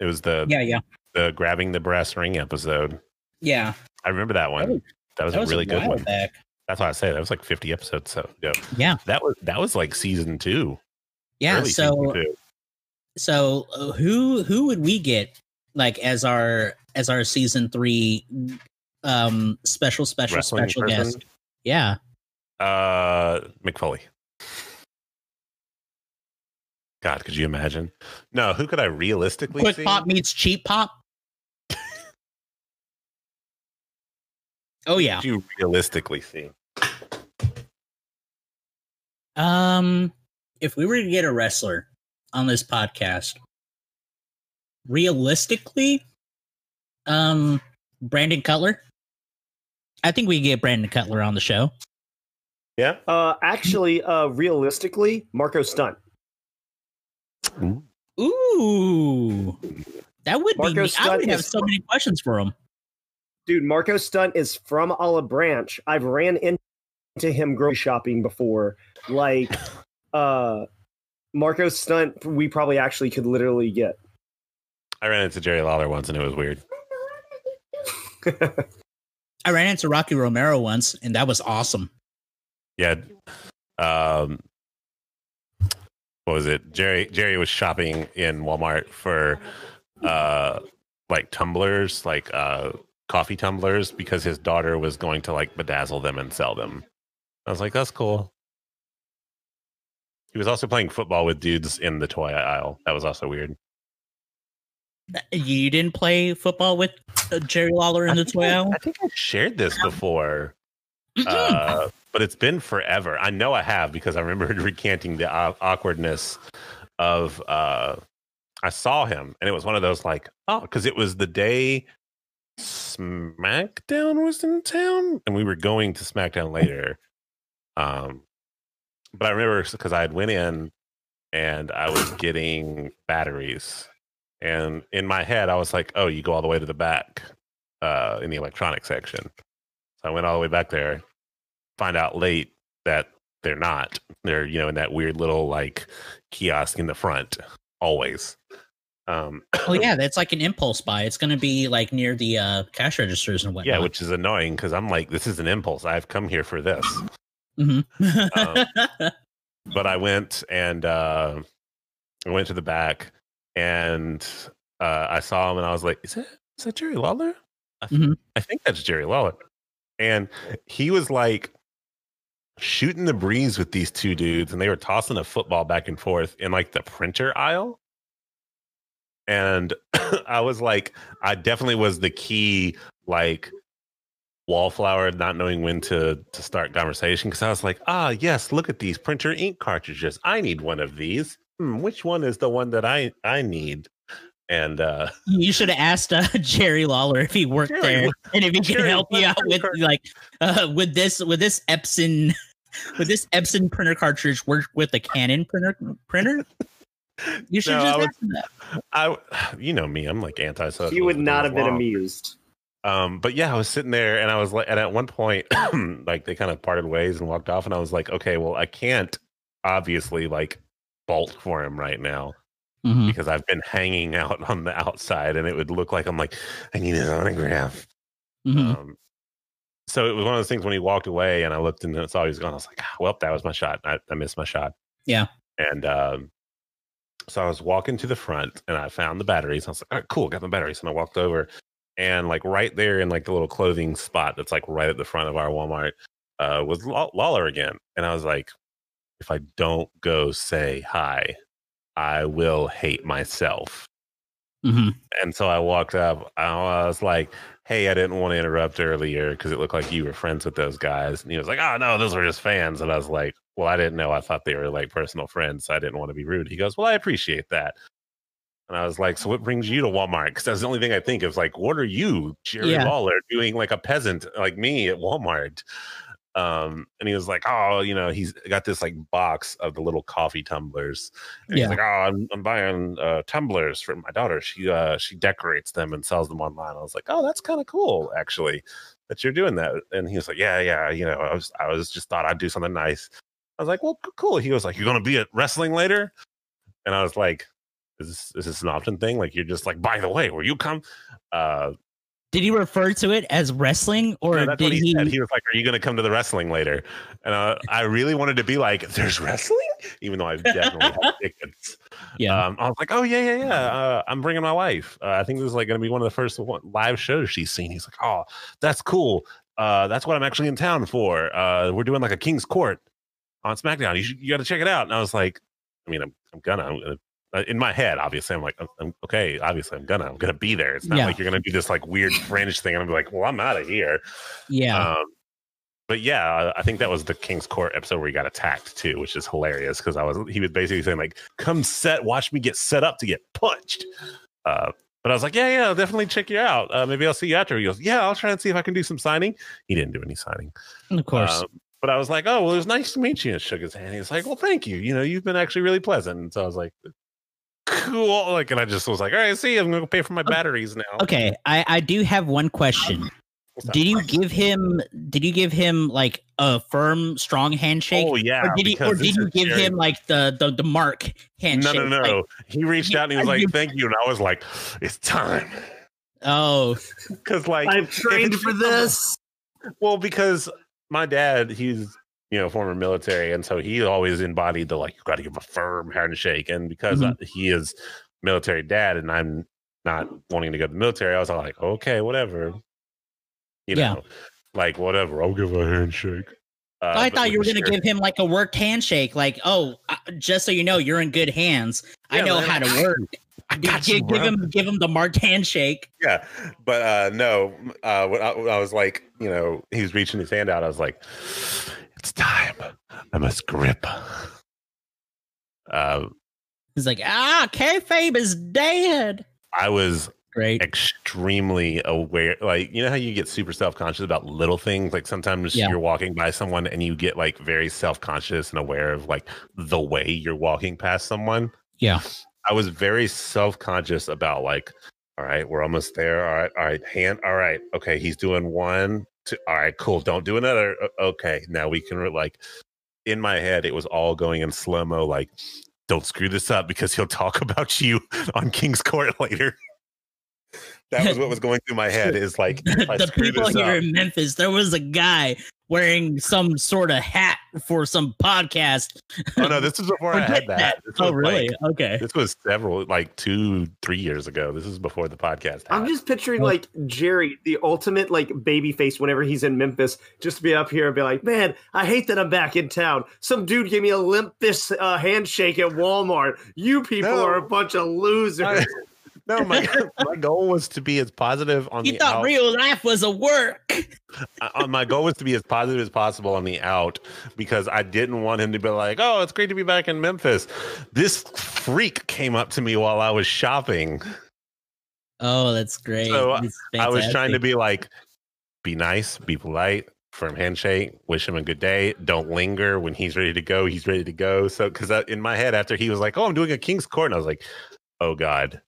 Speaker 1: It was the
Speaker 2: Yeah, yeah,
Speaker 1: the grabbing the brass ring episode.
Speaker 2: yeah.
Speaker 1: I remember that one.
Speaker 2: was-
Speaker 1: That was,
Speaker 2: That
Speaker 1: a really
Speaker 2: a
Speaker 1: good one.
Speaker 2: back.
Speaker 1: That's why I say that was like fifty episodes. So yeah,
Speaker 2: Yeah,
Speaker 1: that was that was like season two.
Speaker 2: Yeah. So
Speaker 1: two.
Speaker 2: so uh, who who would we get like as our as our season three um special special
Speaker 1: Wrestling
Speaker 2: special
Speaker 1: person?
Speaker 2: guest? Yeah.
Speaker 1: Uh, Mick Foley. God, could you imagine? No, who could I realistically
Speaker 2: Quick
Speaker 1: see?
Speaker 2: pop meets cheap pop. oh yeah.
Speaker 1: Could you realistically see?
Speaker 2: Um, if we were to get a wrestler on this podcast, realistically, um, Brandon Cutler. I think we get Brandon Cutler on the show.
Speaker 1: Yeah.
Speaker 3: Uh, actually, uh, realistically, Marko Stunt.
Speaker 2: Ooh, that would
Speaker 3: Marko
Speaker 2: be. I
Speaker 3: Stunt
Speaker 2: would have
Speaker 3: is
Speaker 2: so many questions for him.
Speaker 3: Dude, Marko Stunt is from Olive Branch. I've ran into him grocery shopping before. Like, <laughs> uh, Marko Stunt, we probably actually could literally get.
Speaker 1: I ran into Jerry Lawler once and it was weird. <laughs>
Speaker 2: I ran into Rocky Romero once, and that was awesome.
Speaker 1: Yeah. Um, what was it? Jerry Jerry was shopping in Walmart for uh like tumblers, like uh coffee tumblers, because his daughter was going to like bedazzle them and sell them. I was like, that's cool. He was also playing football with dudes in the toy aisle. That was also weird.
Speaker 2: You didn't play football with uh, Jerry Lawler in the toy aisle?
Speaker 1: I think I shared this before.
Speaker 2: Mm-mm.
Speaker 1: uh, but it's been forever. I know I have because I remember <laughs> recanting the au- awkwardness of. Uh, I saw him, and it was one of those like, oh, because it was the day SmackDown was in town, and we were going to SmackDown later. Um, but I remember because I had went in and I was getting batteries, and in my head I was like, oh, you go all the way to the back uh, in the electronic section. So I went all the way back there, find out late that they're not. They're, you know, in that weird little like kiosk in the front, always. Um,
Speaker 2: Oh yeah, <coughs> that's like an impulse buy. It's going to be like near the uh, cash registers and whatnot.
Speaker 1: yeah, which is annoying because I'm like, this is an impulse. I've come here for this.
Speaker 2: Mhm. <laughs>
Speaker 1: But I went and uh, I went to the back and uh, I saw him and I was like, is that, is that Jerry Lawler? I, th-
Speaker 2: Mhm.
Speaker 1: I think that's Jerry Lawler. And he was like shooting the breeze with these two dudes and they were tossing a football back and forth in like the printer aisle. And <coughs> I was like, I definitely was the key, like wallflower, not knowing when to to start conversation. Cause I was like, ah, yes, look at these printer ink cartridges. I need one of these. Hmm, which one is the one that I I need? And uh <laughs>
Speaker 2: you should have asked uh, <laughs> Jerry Lawler if he worked
Speaker 1: Jerry,
Speaker 2: there and if he can help you out with
Speaker 1: printer-
Speaker 2: like uh, with this with this Epson <laughs> with this Epson printer cartridge work with a Canon printer printer. You should
Speaker 1: No, I
Speaker 2: just
Speaker 1: was-
Speaker 2: that.
Speaker 1: I <sighs> you know me, I'm like anti-social.
Speaker 3: You would not
Speaker 1: goes
Speaker 3: have been
Speaker 1: along.
Speaker 3: amused.
Speaker 1: Um, but yeah, I was sitting there and I was like, and at one point, <clears throat> like they kind of parted ways and walked off, and I was like, okay, well, I can't obviously like bolt for him right now
Speaker 2: Mhm.
Speaker 1: because I've been hanging out on the outside, and it would look like I'm like, I need his autograph.
Speaker 2: Mhm.
Speaker 1: Um, so it was one of those things when he walked away, and I looked and saw he was gone. I was like, ah, well, that was my shot. I, I missed my shot.
Speaker 2: Yeah.
Speaker 1: And um, so I was walking to the front, and I found the batteries. I was like, all right, cool, got the batteries. And I walked over, and like right there in like the little clothing spot that's like right at the front of our Walmart uh, was Law- Lawler again. And I was like, if I don't go say hi, I will hate myself.
Speaker 2: Mhm.
Speaker 1: And so I walked up. I was like, "Hey, I didn't want to interrupt earlier because it looked like you were friends with those guys." And he was like, "Oh no, those were just fans." And I was like, "Well, I didn't know. I thought they were like personal friends. So I didn't want to be rude." He goes, "Well, I appreciate that." And I was like, "So what brings you to Walmart?" Because that's the only thing I think of. Like, what are you, Jerry
Speaker 2: Yeah.
Speaker 1: Lawler, doing like a peasant like me at Walmart? Um, and he was like, "Oh, you know, he's got this like box of the little coffee tumblers." And
Speaker 2: Yeah.
Speaker 1: he's like, "Oh, I'm, I'm buying uh, tumblers for my daughter. She uh, she decorates them and sells them online." I was like, "Oh, that's kind of cool, actually, that you're doing that." And he was like, "Yeah, yeah, you know, I was I was just thought I'd do something nice." I was like, "Well, cool." He was like, "You're gonna be at wrestling later," and I was like, "Is this is this an often thing? Like, you're just like, by the way, will you come?" Uh,
Speaker 2: Did he refer to it as wrestling, or
Speaker 1: No,
Speaker 2: did
Speaker 1: what he,
Speaker 2: he?
Speaker 1: said. He was like, "Are you going to come to the wrestling later?" And uh, I really wanted to be like, "There's wrestling," even though I definitely have <laughs> tickets.
Speaker 2: Yeah,
Speaker 1: Um, I was like, "Oh yeah, yeah, yeah. Uh, I'm bringing my wife. Uh, I think this is like going to be one of the first one, live shows she's seen." He's like, "Oh, that's cool. Uh, that's what I'm actually in town for. Uh, we're doing like a King's Court on SmackDown. You should, you got to check it out." And I was like, "I mean, I'm, I'm gonna." I'm gonna in my head, obviously, I'm like, I'm, okay, obviously, I'm gonna, I'm gonna be there. It's not
Speaker 2: Yeah.
Speaker 1: like you're gonna do this like weird fringe thing, and I'm like, well, I'm out of here.
Speaker 2: yeah.
Speaker 1: Um, but yeah, I think that was the King's Court episode where he got attacked too, which is hilarious because I was he was basically saying like, "Come set, watch me get set up to get punched." Uh, but I was like, "Yeah, yeah, I'll definitely check you out. Uh, maybe I'll see you after." He goes, "Yeah, I'll try and see if I can do some signing." He didn't do any signing,
Speaker 2: of course.
Speaker 1: Um, but I was like, "Oh, well, it was nice to meet you." And shook his hand. He's like, "Well, thank you. You know, you've been actually really pleasant." And so I was like, "Cool." Like, and I just was like, "All right, see, I'm gonna go pay for my batteries now."
Speaker 2: okay, I I do have one question. Did you give him? Did you give him like a firm, strong handshake?
Speaker 1: Oh yeah,
Speaker 2: or did you? Or did you give
Speaker 1: Jerry
Speaker 2: him like the the, the mark
Speaker 1: No,
Speaker 2: handshake?
Speaker 1: no, no.
Speaker 2: Like,
Speaker 1: he reached
Speaker 2: you-
Speaker 1: out and he was like,
Speaker 2: you-
Speaker 1: "Thank you," and I was like, "It's time,"
Speaker 2: oh, <laughs>
Speaker 1: because like
Speaker 3: I've trained for this.
Speaker 1: Well, because my dad, he's you know former military, and so he always embodied the like you got to give a firm handshake, and because
Speaker 2: Mhm.
Speaker 1: uh, he is military dad, and I'm not wanting to go to the military, I was like, okay, whatever, you
Speaker 2: Yeah.
Speaker 1: know, like whatever, I'll give a handshake. Uh,
Speaker 2: I thought you were going to give him like a worked handshake. Like, oh, uh, just so you know, you're in good hands. I know
Speaker 1: man.
Speaker 2: how to work. <laughs>
Speaker 1: I
Speaker 2: Give,
Speaker 1: got you,
Speaker 2: give him, give him the marked handshake.
Speaker 1: yeah but uh no uh when I, when I was like you know he was reaching his hand out i was like it's time i must grip uh
Speaker 2: He's like, ah, kayfabe is dead.
Speaker 1: i was
Speaker 2: Great.
Speaker 1: extremely aware like you know how you get super self-conscious about little things like sometimes
Speaker 2: Yeah.
Speaker 1: you're walking by someone and you get like very self-conscious and aware of like the way you're walking past someone
Speaker 2: Yeah.
Speaker 1: i was very self-conscious about like all right we're almost there all right all right hand all right okay he's doing one two, all right cool don't do another okay now we can like in my head it was all going in slow-mo like don't screw this up because he'll talk <laughs> about you on king's court later. That was what was going through my head is like <laughs>
Speaker 2: the people here
Speaker 1: up,
Speaker 2: in Memphis, there was a guy wearing some sort of hat for some podcast.
Speaker 1: oh no this is before i had
Speaker 2: Forget
Speaker 1: that, <laughs>
Speaker 2: Oh,
Speaker 1: was,
Speaker 2: really?
Speaker 1: like-
Speaker 2: okay.
Speaker 1: this was several like two three years ago this is before the podcast
Speaker 3: I'm just picturing
Speaker 2: Well-
Speaker 3: like Jerry, the ultimate like baby face whenever he's in Memphis, just to be up here and be like, "Man, I hate that I'm back in town. Some dude gave me a limp fist uh, handshake at Walmart. You people
Speaker 1: No.
Speaker 3: are a bunch of losers."
Speaker 1: No, my <laughs> my goal was to be as positive on the
Speaker 2: You
Speaker 1: the
Speaker 2: thought
Speaker 1: out.
Speaker 2: real life was a work.
Speaker 1: uh, my goal was to be as positive as possible on the out because I didn't want him to be like, "Oh, it's great to be back in Memphis." This freak came up to me while I was shopping.
Speaker 2: Oh, that's great.
Speaker 1: So,
Speaker 2: That's
Speaker 1: I was trying to be like, be nice, be polite, firm handshake, wish him a good day. Don't linger when he's ready to go. He's ready to go. So, because in my head, after he was like, "Oh, I'm doing a King's Court," and I was like, "Oh God."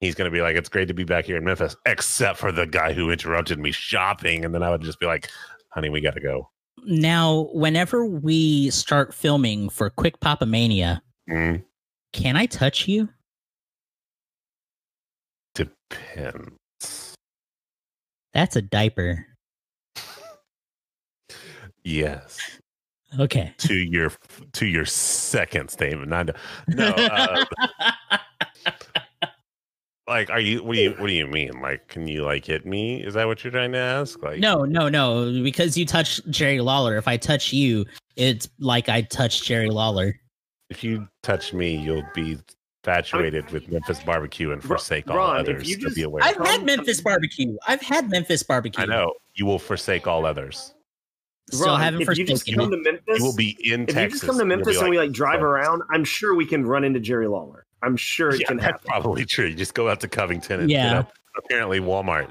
Speaker 1: He's gonna be like, it's great to be back here in Memphis, except for the guy who interrupted me shopping, and then I would just be like, "Honey, we gotta go."
Speaker 2: Now, whenever we start filming for Quick Papa Mania,
Speaker 1: Mm,
Speaker 2: can I touch you?
Speaker 1: depends.
Speaker 2: That's a diaper.
Speaker 1: Yes,
Speaker 2: Okay.
Speaker 1: to your to your second statement. Not no. Uh, <laughs> like, are you? What do you? What do you mean? Like, can you like hit me? Is that what you're trying to ask? Like,
Speaker 2: no, no, no. Because you touch Jerry Lawler. If I touch you, it's like I touched Jerry Lawler.
Speaker 1: if you touch me, you'll be infatuated with Memphis barbecue and forsake all
Speaker 3: Ron, if
Speaker 1: others.
Speaker 3: you
Speaker 1: to be aware.
Speaker 2: I've had Memphis barbecue. I've had Memphis barbecue.
Speaker 1: I know you will forsake all others.
Speaker 2: Still
Speaker 3: Ron,
Speaker 2: haven't
Speaker 3: if you just come
Speaker 2: it.
Speaker 3: to Memphis,
Speaker 1: You will be in
Speaker 3: if
Speaker 1: Texas.
Speaker 3: you just come to
Speaker 1: and you'll
Speaker 3: Memphis and we like drive
Speaker 1: "Oh,
Speaker 3: around, I'm sure we can run into Jerry Lawler. I'm sure it
Speaker 1: Yeah,
Speaker 3: can
Speaker 1: that's
Speaker 3: happen.
Speaker 1: probably true. You just go out to Covington and
Speaker 2: Yeah.
Speaker 1: up apparently Walmart.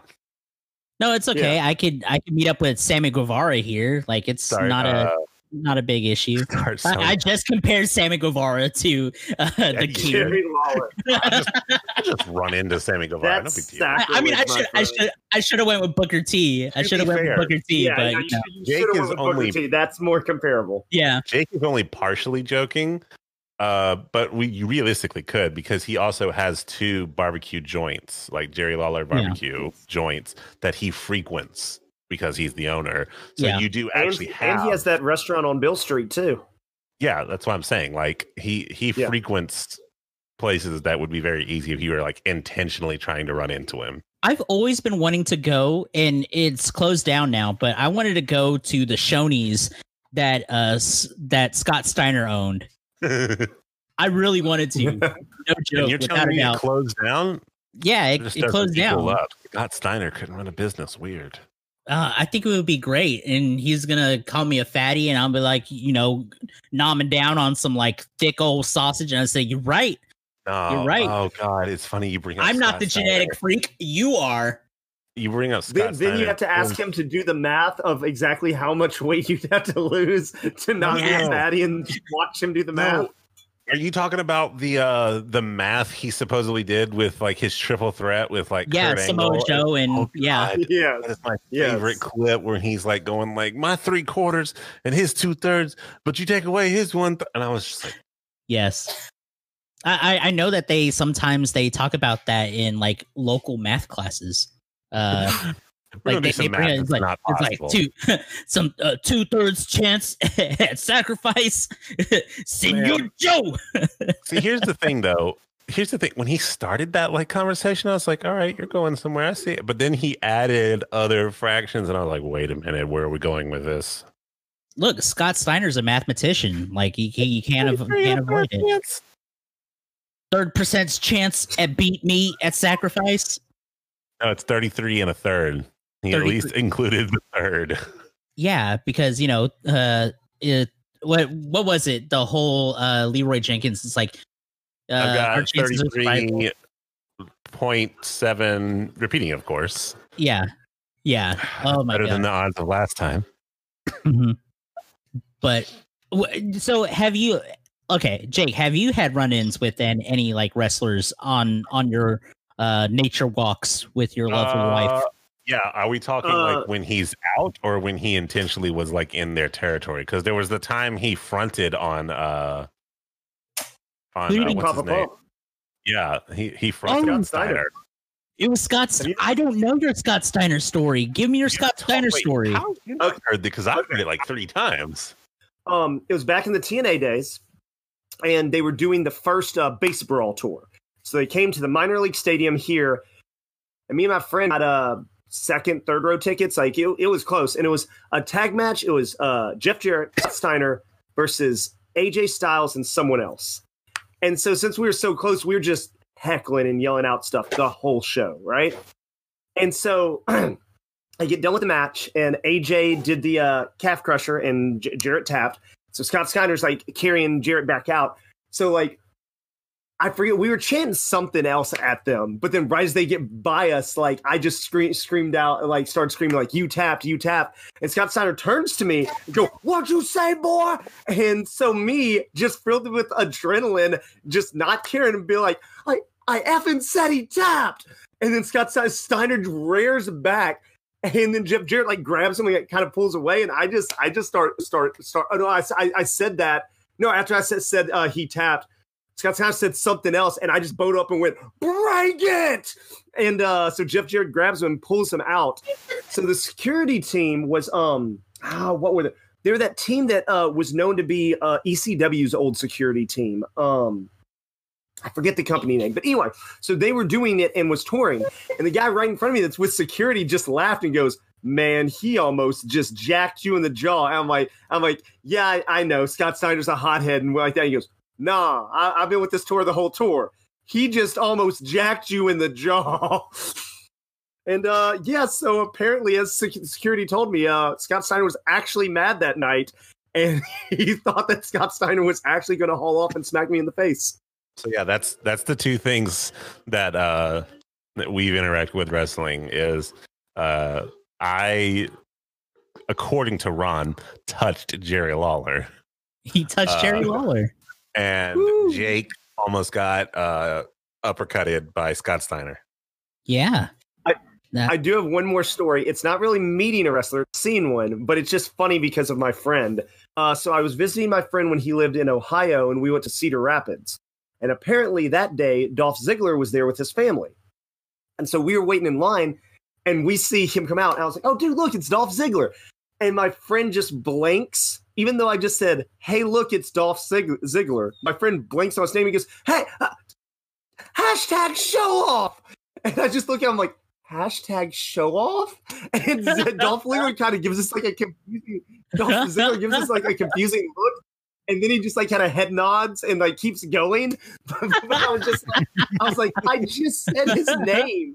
Speaker 2: No, it's okay. I could I could meet up with Sammy Guevara here. Like it's
Speaker 1: Start,
Speaker 2: not
Speaker 1: uh,
Speaker 2: a not a big issue. <laughs> I, I just compared Sammy Guevara to uh, the
Speaker 1: you
Speaker 2: King.
Speaker 3: Jerry Lawler. <laughs>
Speaker 1: I'll just run into Sammy Guevara. No
Speaker 3: That's
Speaker 1: big deal.
Speaker 2: I, I mean, I should, I should, I should have went with Booker T. I
Speaker 1: To
Speaker 2: should have went
Speaker 1: fair,
Speaker 2: with Booker T.
Speaker 3: Yeah,
Speaker 2: but
Speaker 3: no,
Speaker 2: you
Speaker 3: you,
Speaker 1: Jake is
Speaker 3: went with Booker
Speaker 1: only-
Speaker 3: T. That's more comparable.
Speaker 2: yeah,
Speaker 1: Jake is only partially joking Uh, but we you realistically could because he also has two barbecue joints, like Jerry Lawler barbecue joints that he frequents because he's the owner. So
Speaker 2: Yeah.
Speaker 1: you do
Speaker 3: And,
Speaker 1: actually
Speaker 3: and
Speaker 1: have and
Speaker 3: he has that restaurant on Beale Street too.
Speaker 1: Yeah, that's what I'm saying. Like he he
Speaker 3: Yeah.
Speaker 1: frequents places that would be very easy if you were like intentionally trying to run into him.
Speaker 2: I've always been wanting to go, and it's closed down now. But I wanted to go to the Shoney's that uh that Scott Steiner owned. I really wanted to. <laughs> No joke,
Speaker 1: you're telling me it closed down?
Speaker 2: Yeah, it, it closed down.
Speaker 1: Up. Scott Steiner couldn't run a business. Weird.
Speaker 2: Uh, I think it would be great, and he's gonna call me a fatty, and I'll be like, you know, nomming down on some like thick old sausage, and I say, "You're right.
Speaker 1: No, You're
Speaker 2: right.
Speaker 1: Oh God, it's funny you bring. Up
Speaker 2: I'm not the
Speaker 1: Steiner.
Speaker 2: genetic freak. You are."
Speaker 1: You bring up Scott
Speaker 3: Then, then you have to ask him to do the math of exactly how much weight you'd have to lose to not be
Speaker 2: Yeah.
Speaker 3: a fatty and watch him do the math.
Speaker 1: No. Are you talking about the uh the math he supposedly did with like his triple threat with like
Speaker 2: Yeah,
Speaker 1: Kurt
Speaker 2: Samoa
Speaker 1: Angle?
Speaker 2: Joe, and
Speaker 1: Oh,
Speaker 2: yeah,
Speaker 3: Yeah.
Speaker 1: That is my
Speaker 3: Yes.
Speaker 1: favorite clip where he's like going like my three quarters and his two thirds, but you take away his one, th-. and I was just like,
Speaker 2: yes. I, I I know that they sometimes they talk about that in like local math classes. Uh, <laughs> like they, they bring it, it's like
Speaker 1: not
Speaker 2: it's like two <laughs> some uh, two thirds chance <laughs> at sacrifice, Senor
Speaker 1: Man.
Speaker 2: Joe.
Speaker 1: See, here's the thing though. Here's the thing. When he started that like conversation, I was like, all right, you're going somewhere. I see it. But then he added other fractions, and I was like, wait a minute, where are we going with this?
Speaker 2: Look, Scott Steiner's a mathematician. Like he, he you can't av- can't avoid it. Third percent's chance at beat me at sacrifice.
Speaker 1: No, it's 33 and a third. He at least included the third.
Speaker 2: Yeah, because you know, uh, it, what what was it? The whole uh Leeroy Jenkins is like, uh,
Speaker 1: I've got
Speaker 2: chances of survival-
Speaker 1: 33.7 repeating, of course.
Speaker 2: Yeah, yeah. <sighs> Oh my
Speaker 1: Better
Speaker 2: god.
Speaker 1: than the odds of last time.
Speaker 2: Mhm. But so have you? Okay, Jake, have you had run-ins with an, any like wrestlers on on your uh nature walks with your lovely wife?
Speaker 1: Uh, Yeah, are we talking
Speaker 3: Uh,
Speaker 1: like when he's out or when he intentionally was like in their territory? Because there was the time he fronted on uh on uh, what's his name? Yeah, he he fronted
Speaker 2: Oh,
Speaker 1: on
Speaker 3: Steiner.
Speaker 1: Steiner.
Speaker 2: It was Scott. St- I don't know your Scott Steiner story. Give me your Scott Steiner
Speaker 1: Wait,
Speaker 2: story.
Speaker 1: How you not heard because I've heard it like three times.
Speaker 3: Um, it was back in the TNA days, and they were doing the first uh, base brawl tour. So they came to the minor league stadium here, and me and my friend had a second, third row tickets. Like it, it was close, and it was a tag match. It was uh, Jeff Jarrett, Steiner versus AJ Styles and someone else. And so since we were so close, we were just heckling and yelling out stuff the whole show, right? And so <clears throat> I get done with the match, and AJ did the uh, calf crusher, and J- Jarrett tapped. So Scott Steiner's like carrying Jarrett back out. So like, I forget we were chanting something else at them, but then right as they get by us, like I just scream, screamed out, like started screaming like "You tapped, you tapped," and Scott Steiner turns to me and go, "What'd you say, boy?" And so me, just filled with adrenaline, just not caring, and be like, "I I effing said he tapped," and then Scott Steiner rears back and then Jeff Jarrett like grabs him and like, kind of pulls away, and I just I just start start start. Oh no, I I, I said that. No, after I said said uh, he tapped, Scott Steiner said something else, and I just bowed up and went break it. And uh, so Jeff Jarrett grabs him and pulls him out. So the security team was um ah, what were they? They were that team that uh, was known to be uh, ECW's old security team. Um, I forget the company name, but anyway, so they were doing it and was touring. And the guy right in front of me that's with security just laughed and goes, Man, he almost just jacked you in the jaw. And I'm like, I'm like, yeah, I, I know. Scott Steiner's a hothead and like that. He goes, Nah, I, I've been with this tour the whole tour. He just almost jacked you in the jaw. <laughs> and uh yeah, so apparently, as sec- security told me, uh Scott Steiner was actually mad that night, and <laughs> he thought that Scott Steiner was actually going to haul off and smack me in the face.
Speaker 1: So yeah, that's that's the two things that uh that we've interacted with wrestling is uh I according to Ron touched Jerry Lawler
Speaker 2: He touched Jerry
Speaker 1: Uh,
Speaker 2: Lawler.
Speaker 1: And
Speaker 3: Woo.
Speaker 1: Jake almost got uh uppercutted by Scott Steiner.
Speaker 2: Yeah.
Speaker 3: I-
Speaker 2: That-
Speaker 3: I do have one more story. It's not really meeting a wrestler, seeing one, but it's just funny because of my friend. Uh, so I was visiting my friend when he lived in Ohio, and we went to Cedar Rapids. And apparently that day, Dolph Ziggler was there with his family. And so we were waiting in line, and we see him come out. And I was like, "Oh, dude, look, it's Dolph Ziggler!" And my friend just blanks, even though I just said, "Hey, look, it's Dolph Zig- Ziggler." My friend blinks on his name. He goes, "Hey, uh, hashtag show off!" And I just look at him like, hashtag show off. <laughs> And Dolph Ziggler <laughs> kind of gives us like a confusing Dolph Ziggler gives us like a confusing look. And then he just like kind of head nods and like keeps going. <laughs> but I was just like, I was like, I just said his name.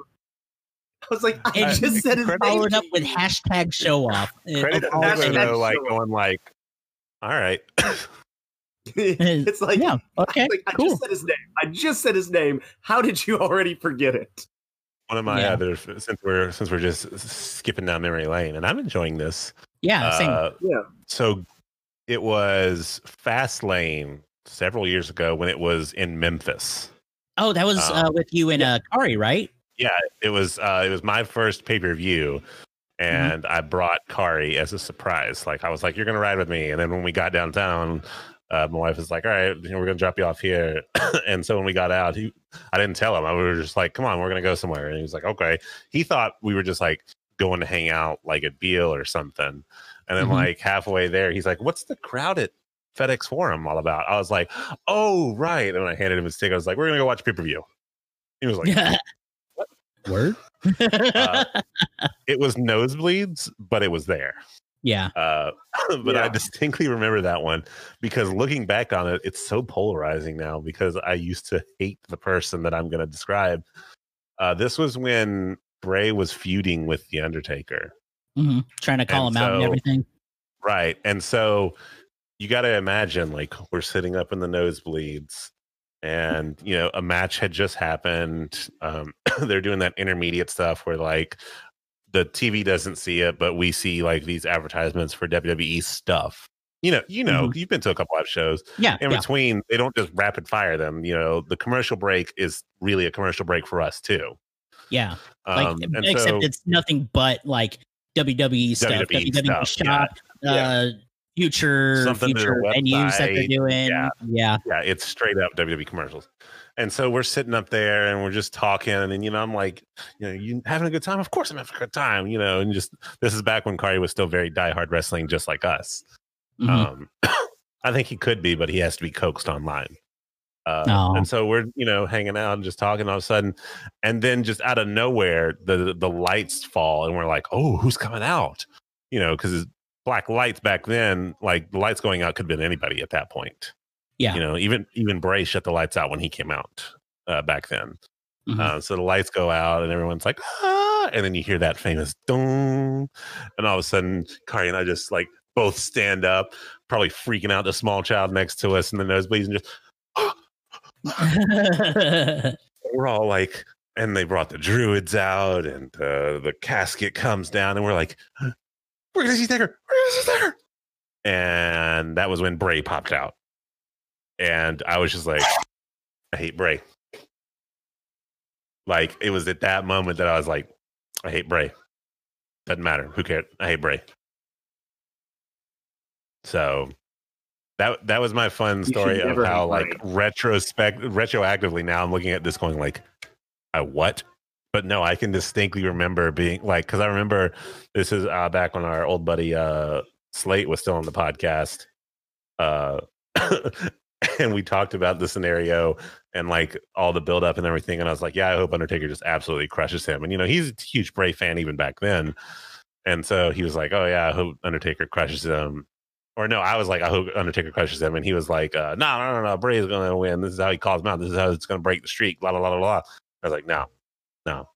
Speaker 3: I was like, I
Speaker 2: And
Speaker 3: just said his name.
Speaker 2: Followed up with hashtag show off.
Speaker 1: Credit to
Speaker 2: Of all
Speaker 3: Hashtag
Speaker 1: Ziggler,
Speaker 2: things.
Speaker 1: though, like going like, all right. <coughs> <laughs>
Speaker 3: it's like,
Speaker 2: yeah. Okay.
Speaker 3: like I
Speaker 2: cool.
Speaker 3: just said his name. I just said his name. How did you already forget it?
Speaker 1: One of my
Speaker 2: Yeah.
Speaker 1: other since we're since we're just skipping down memory lane, and I'm enjoying this.
Speaker 2: Yeah. Same.
Speaker 1: Uh,
Speaker 3: Yeah.
Speaker 1: so it was Fast Lane several years ago when it was in Memphis.
Speaker 2: oh, that was
Speaker 1: uh,
Speaker 2: uh, with you and uh, Kari, right?
Speaker 1: Yeah, it was uh it was my first pay per view,
Speaker 2: Mm-hmm.
Speaker 1: and I brought Kari as a surprise. Like I was like, "You're gonna ride with me," and then when we got downtown, uh, my wife was like, "All right, you know, we're gonna drop you off here." <coughs> and so when we got out, he I didn't tell him. I we were just like, "Come on, we're gonna go somewhere," and he was like, "Okay." He thought we were just like going to hang out like at Beale or something, and then
Speaker 2: Mhm.
Speaker 1: like halfway there, he's like, "What's the crowd at?" FedEx Forum all about. I was like, "Oh, right." And when I handed him his ticket, I was like, "We're gonna go watch pay per view." He was like, <laughs> "What?"
Speaker 2: Word.
Speaker 1: Uh, <laughs> it was nosebleeds, but it was there.
Speaker 2: yeah.
Speaker 1: Uh, <laughs> but I distinctly remember that one because looking back on it, it's so polarizing now because I used to hate the person that I'm going to describe. Uh, this was when Bray was feuding with The Undertaker.
Speaker 2: hmm Trying to call
Speaker 1: And
Speaker 2: him out and everything.
Speaker 1: Right. And so you got to imagine like we're sitting up in the nosebleeds and, you know, a match had just happened. Um, <coughs> they're doing that intermediate stuff where like the TV doesn't see it, but we see like these advertisements for WWE stuff. You know, you know, you've been to a couple of shows.
Speaker 2: Yeah.
Speaker 1: In
Speaker 2: yeah.
Speaker 1: between, they don't just rapid fire them. You know, the commercial break is really a commercial break for us too.
Speaker 2: Yeah. Like,
Speaker 1: Um, and
Speaker 2: except
Speaker 1: so,
Speaker 2: it's nothing but like WWE stuff,
Speaker 1: WWE
Speaker 2: WWE,
Speaker 1: stuff,
Speaker 2: shop, uh, future
Speaker 1: Something
Speaker 2: future venues that they're doing.
Speaker 1: yeah.
Speaker 2: yeah.
Speaker 1: yeah, it's straight up WWE commercials. And so we're sitting up there and we're just talking, and you know, I'm like, you know, you having a good time? Of course I'm having a good time, you know. And just this is back when Kari was still very diehard wrestling, just like us.
Speaker 2: Mhm.
Speaker 1: Um, <coughs> I think he could be, but he has to be coaxed online. Uh,
Speaker 2: Oh.
Speaker 1: And so we're you know hanging out and just talking all of a sudden, and then just out of nowhere the the lights fall, and we're like, oh, who's coming out? You know, because black lights back then, like the lights going out could have been anybody at that point.
Speaker 2: Yeah.
Speaker 1: You know, even even Bray shut the lights out when he came out uh, back then.
Speaker 2: Mhm.
Speaker 1: Uh, so the lights go out and everyone's like, ah, and then you hear that famous dong, and all of a sudden, Kari and I just like both stand up, probably freaking out the small child next to us in the nosebleeds, and just <gasps> we're all like, and they brought the druids out, and uh, the casket comes down, and we're like, we're gonna see Taker, we're gonna see Taker, and that was when Bray popped out, and I was just like, I hate Bray. Like it was at that moment that I was like, I hate Bray. Doesn't matter. Who cares? I hate Bray. So that that was my fun story of how like retrospect retroactively now I'm looking at this going like, I what? But no, I can distinctly remember being like because I remember this is uh, back when our old buddy uh, Slate was still on the podcast. Uh, <coughs> and we talked about the scenario and like all the build up and everything. And I was like, yeah, I hope Undertaker just absolutely crushes him. And you know, he's a huge Bray fan even back then. And so he was like, oh yeah, I hope Undertaker crushes him. Or no, I was like, I hope Undertaker crushes him. And he was like, uh, no, no, no, no, Bray is to win. This is how he calls him out. This is how it's to break the streak. Blah, blah, blah, blah. I was like, no, no,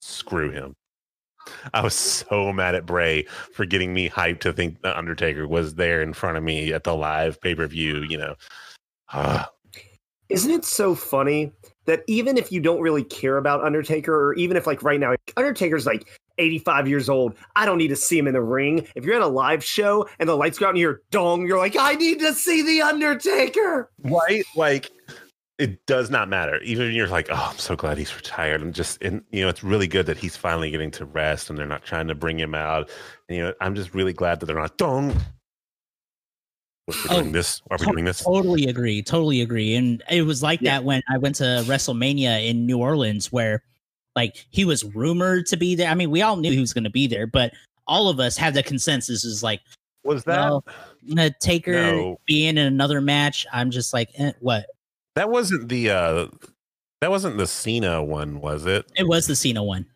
Speaker 1: screw him. I was so mad at Bray for getting me hyped to think the Undertaker was there in front of me at the live pay per view. You know, Ah,
Speaker 3: Isn't it so funny that even if you don't really care about Undertaker, or even if like right now Undertaker's like 85 years old, I don't need to see him in the ring. If you're at a live show and the lights go out and you're dong, you're like, I need to see the Undertaker.
Speaker 1: right? Like it does not matter. Even you're like, oh, I'm so glad he's retired. I'm just, and you know, it's really good that he's finally getting to rest and they're not trying to bring him out. And, you know, I'm just really glad that they're not. Don't. We're
Speaker 2: Oh,
Speaker 1: doing this. Are we
Speaker 2: to-
Speaker 1: doing this?
Speaker 2: Totally agree. Totally agree. And it was like
Speaker 3: Yeah.
Speaker 2: that when I went to WrestleMania in New Orleans, where like he was rumored to be there. I mean, we all knew he was going to be there, but all of us had the consensus is like,
Speaker 1: Was that
Speaker 2: well, Taker
Speaker 1: No.
Speaker 2: being in another match. I'm just like, eh, what?
Speaker 1: That wasn't the uh that wasn't the Cena one, was it?
Speaker 2: It was the Cena one.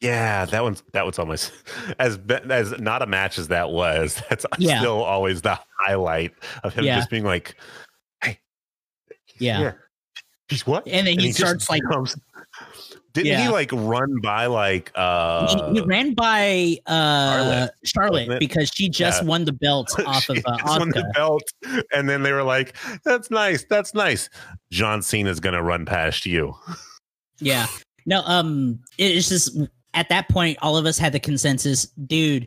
Speaker 1: Yeah, that one's that was almost <laughs> as as not a match as that was. <laughs> That's
Speaker 2: Yeah.
Speaker 1: still always the highlight of him
Speaker 2: Yeah.
Speaker 1: just being like, "Hey,
Speaker 2: Yeah.
Speaker 1: he's what?"
Speaker 2: And then he,
Speaker 1: just
Speaker 2: starts like
Speaker 1: comes- Didn't he like run by like uh
Speaker 2: he, he ran by uh
Speaker 1: Charlotte,
Speaker 2: Charlotte, because she just
Speaker 1: Yeah.
Speaker 2: won the belt <laughs> off of uh,
Speaker 1: won the belt, and then they were like, "That's nice, that's nice." John Cena's gonna run past you.
Speaker 2: Yeah. No, um, it's just at that point, all of us had the consensus, dude,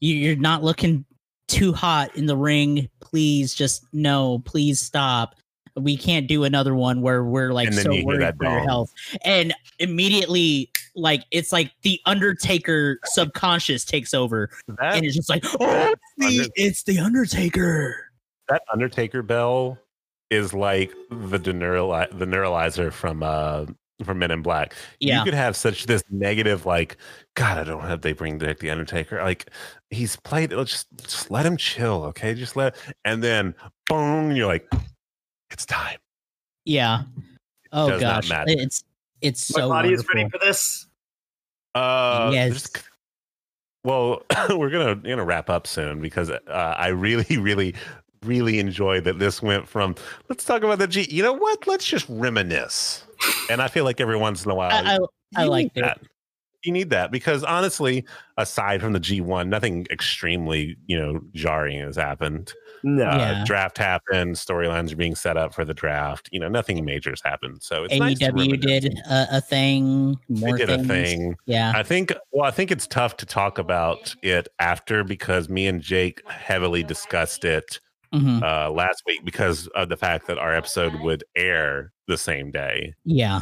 Speaker 2: you're not looking too hot in the ring. Please, just no, please stop. We can't do another one where we're like so worried for your health. And immediately, like it's like the Undertaker subconscious takes over,
Speaker 1: That
Speaker 2: and it's just like, oh, it's the, it's the Undertaker.
Speaker 1: that Undertaker bell is like the deneurali- the neuralizer from uh from Men in Black.
Speaker 2: Yeah,
Speaker 1: You could have such this negative like, God, I don't have they bring back the Undertaker. Like he's played. Let's just just let him chill, okay? Just let. And then boom, you're like, it's time.
Speaker 2: yeah. Oh
Speaker 1: does
Speaker 2: gosh,
Speaker 1: matter.
Speaker 2: it's it's
Speaker 3: My
Speaker 2: so
Speaker 3: body is
Speaker 2: wonderful.
Speaker 3: ready for this.
Speaker 1: Uh,
Speaker 2: Yes.
Speaker 1: just- well, <coughs> we're gonna we're gonna wrap up soon because uh, I really, <laughs> really, really enjoyed that this went from let's talk about the G. You know what? Let's just reminisce. And I feel like every once in a while,
Speaker 2: I, I, I
Speaker 1: you
Speaker 2: liked
Speaker 1: need
Speaker 2: it.
Speaker 1: That. You need that because honestly, aside from the G1, nothing extremely you know jarring has happened.
Speaker 3: No.
Speaker 1: Uh,
Speaker 2: Yeah.
Speaker 1: Draft happened, storylines are being set up for the draft. You know, nothing major has happened. So it's nice to
Speaker 2: AEW
Speaker 1: reminisce.
Speaker 2: E did a, a thing.
Speaker 1: They
Speaker 2: More
Speaker 1: did
Speaker 2: things.
Speaker 1: a thing.
Speaker 2: Yeah.
Speaker 1: I think well, I think it's tough to talk about it after because me and Jake heavily discussed it
Speaker 2: hmm
Speaker 1: uh, last week because of the fact that our episode would air the same day.
Speaker 2: Yeah.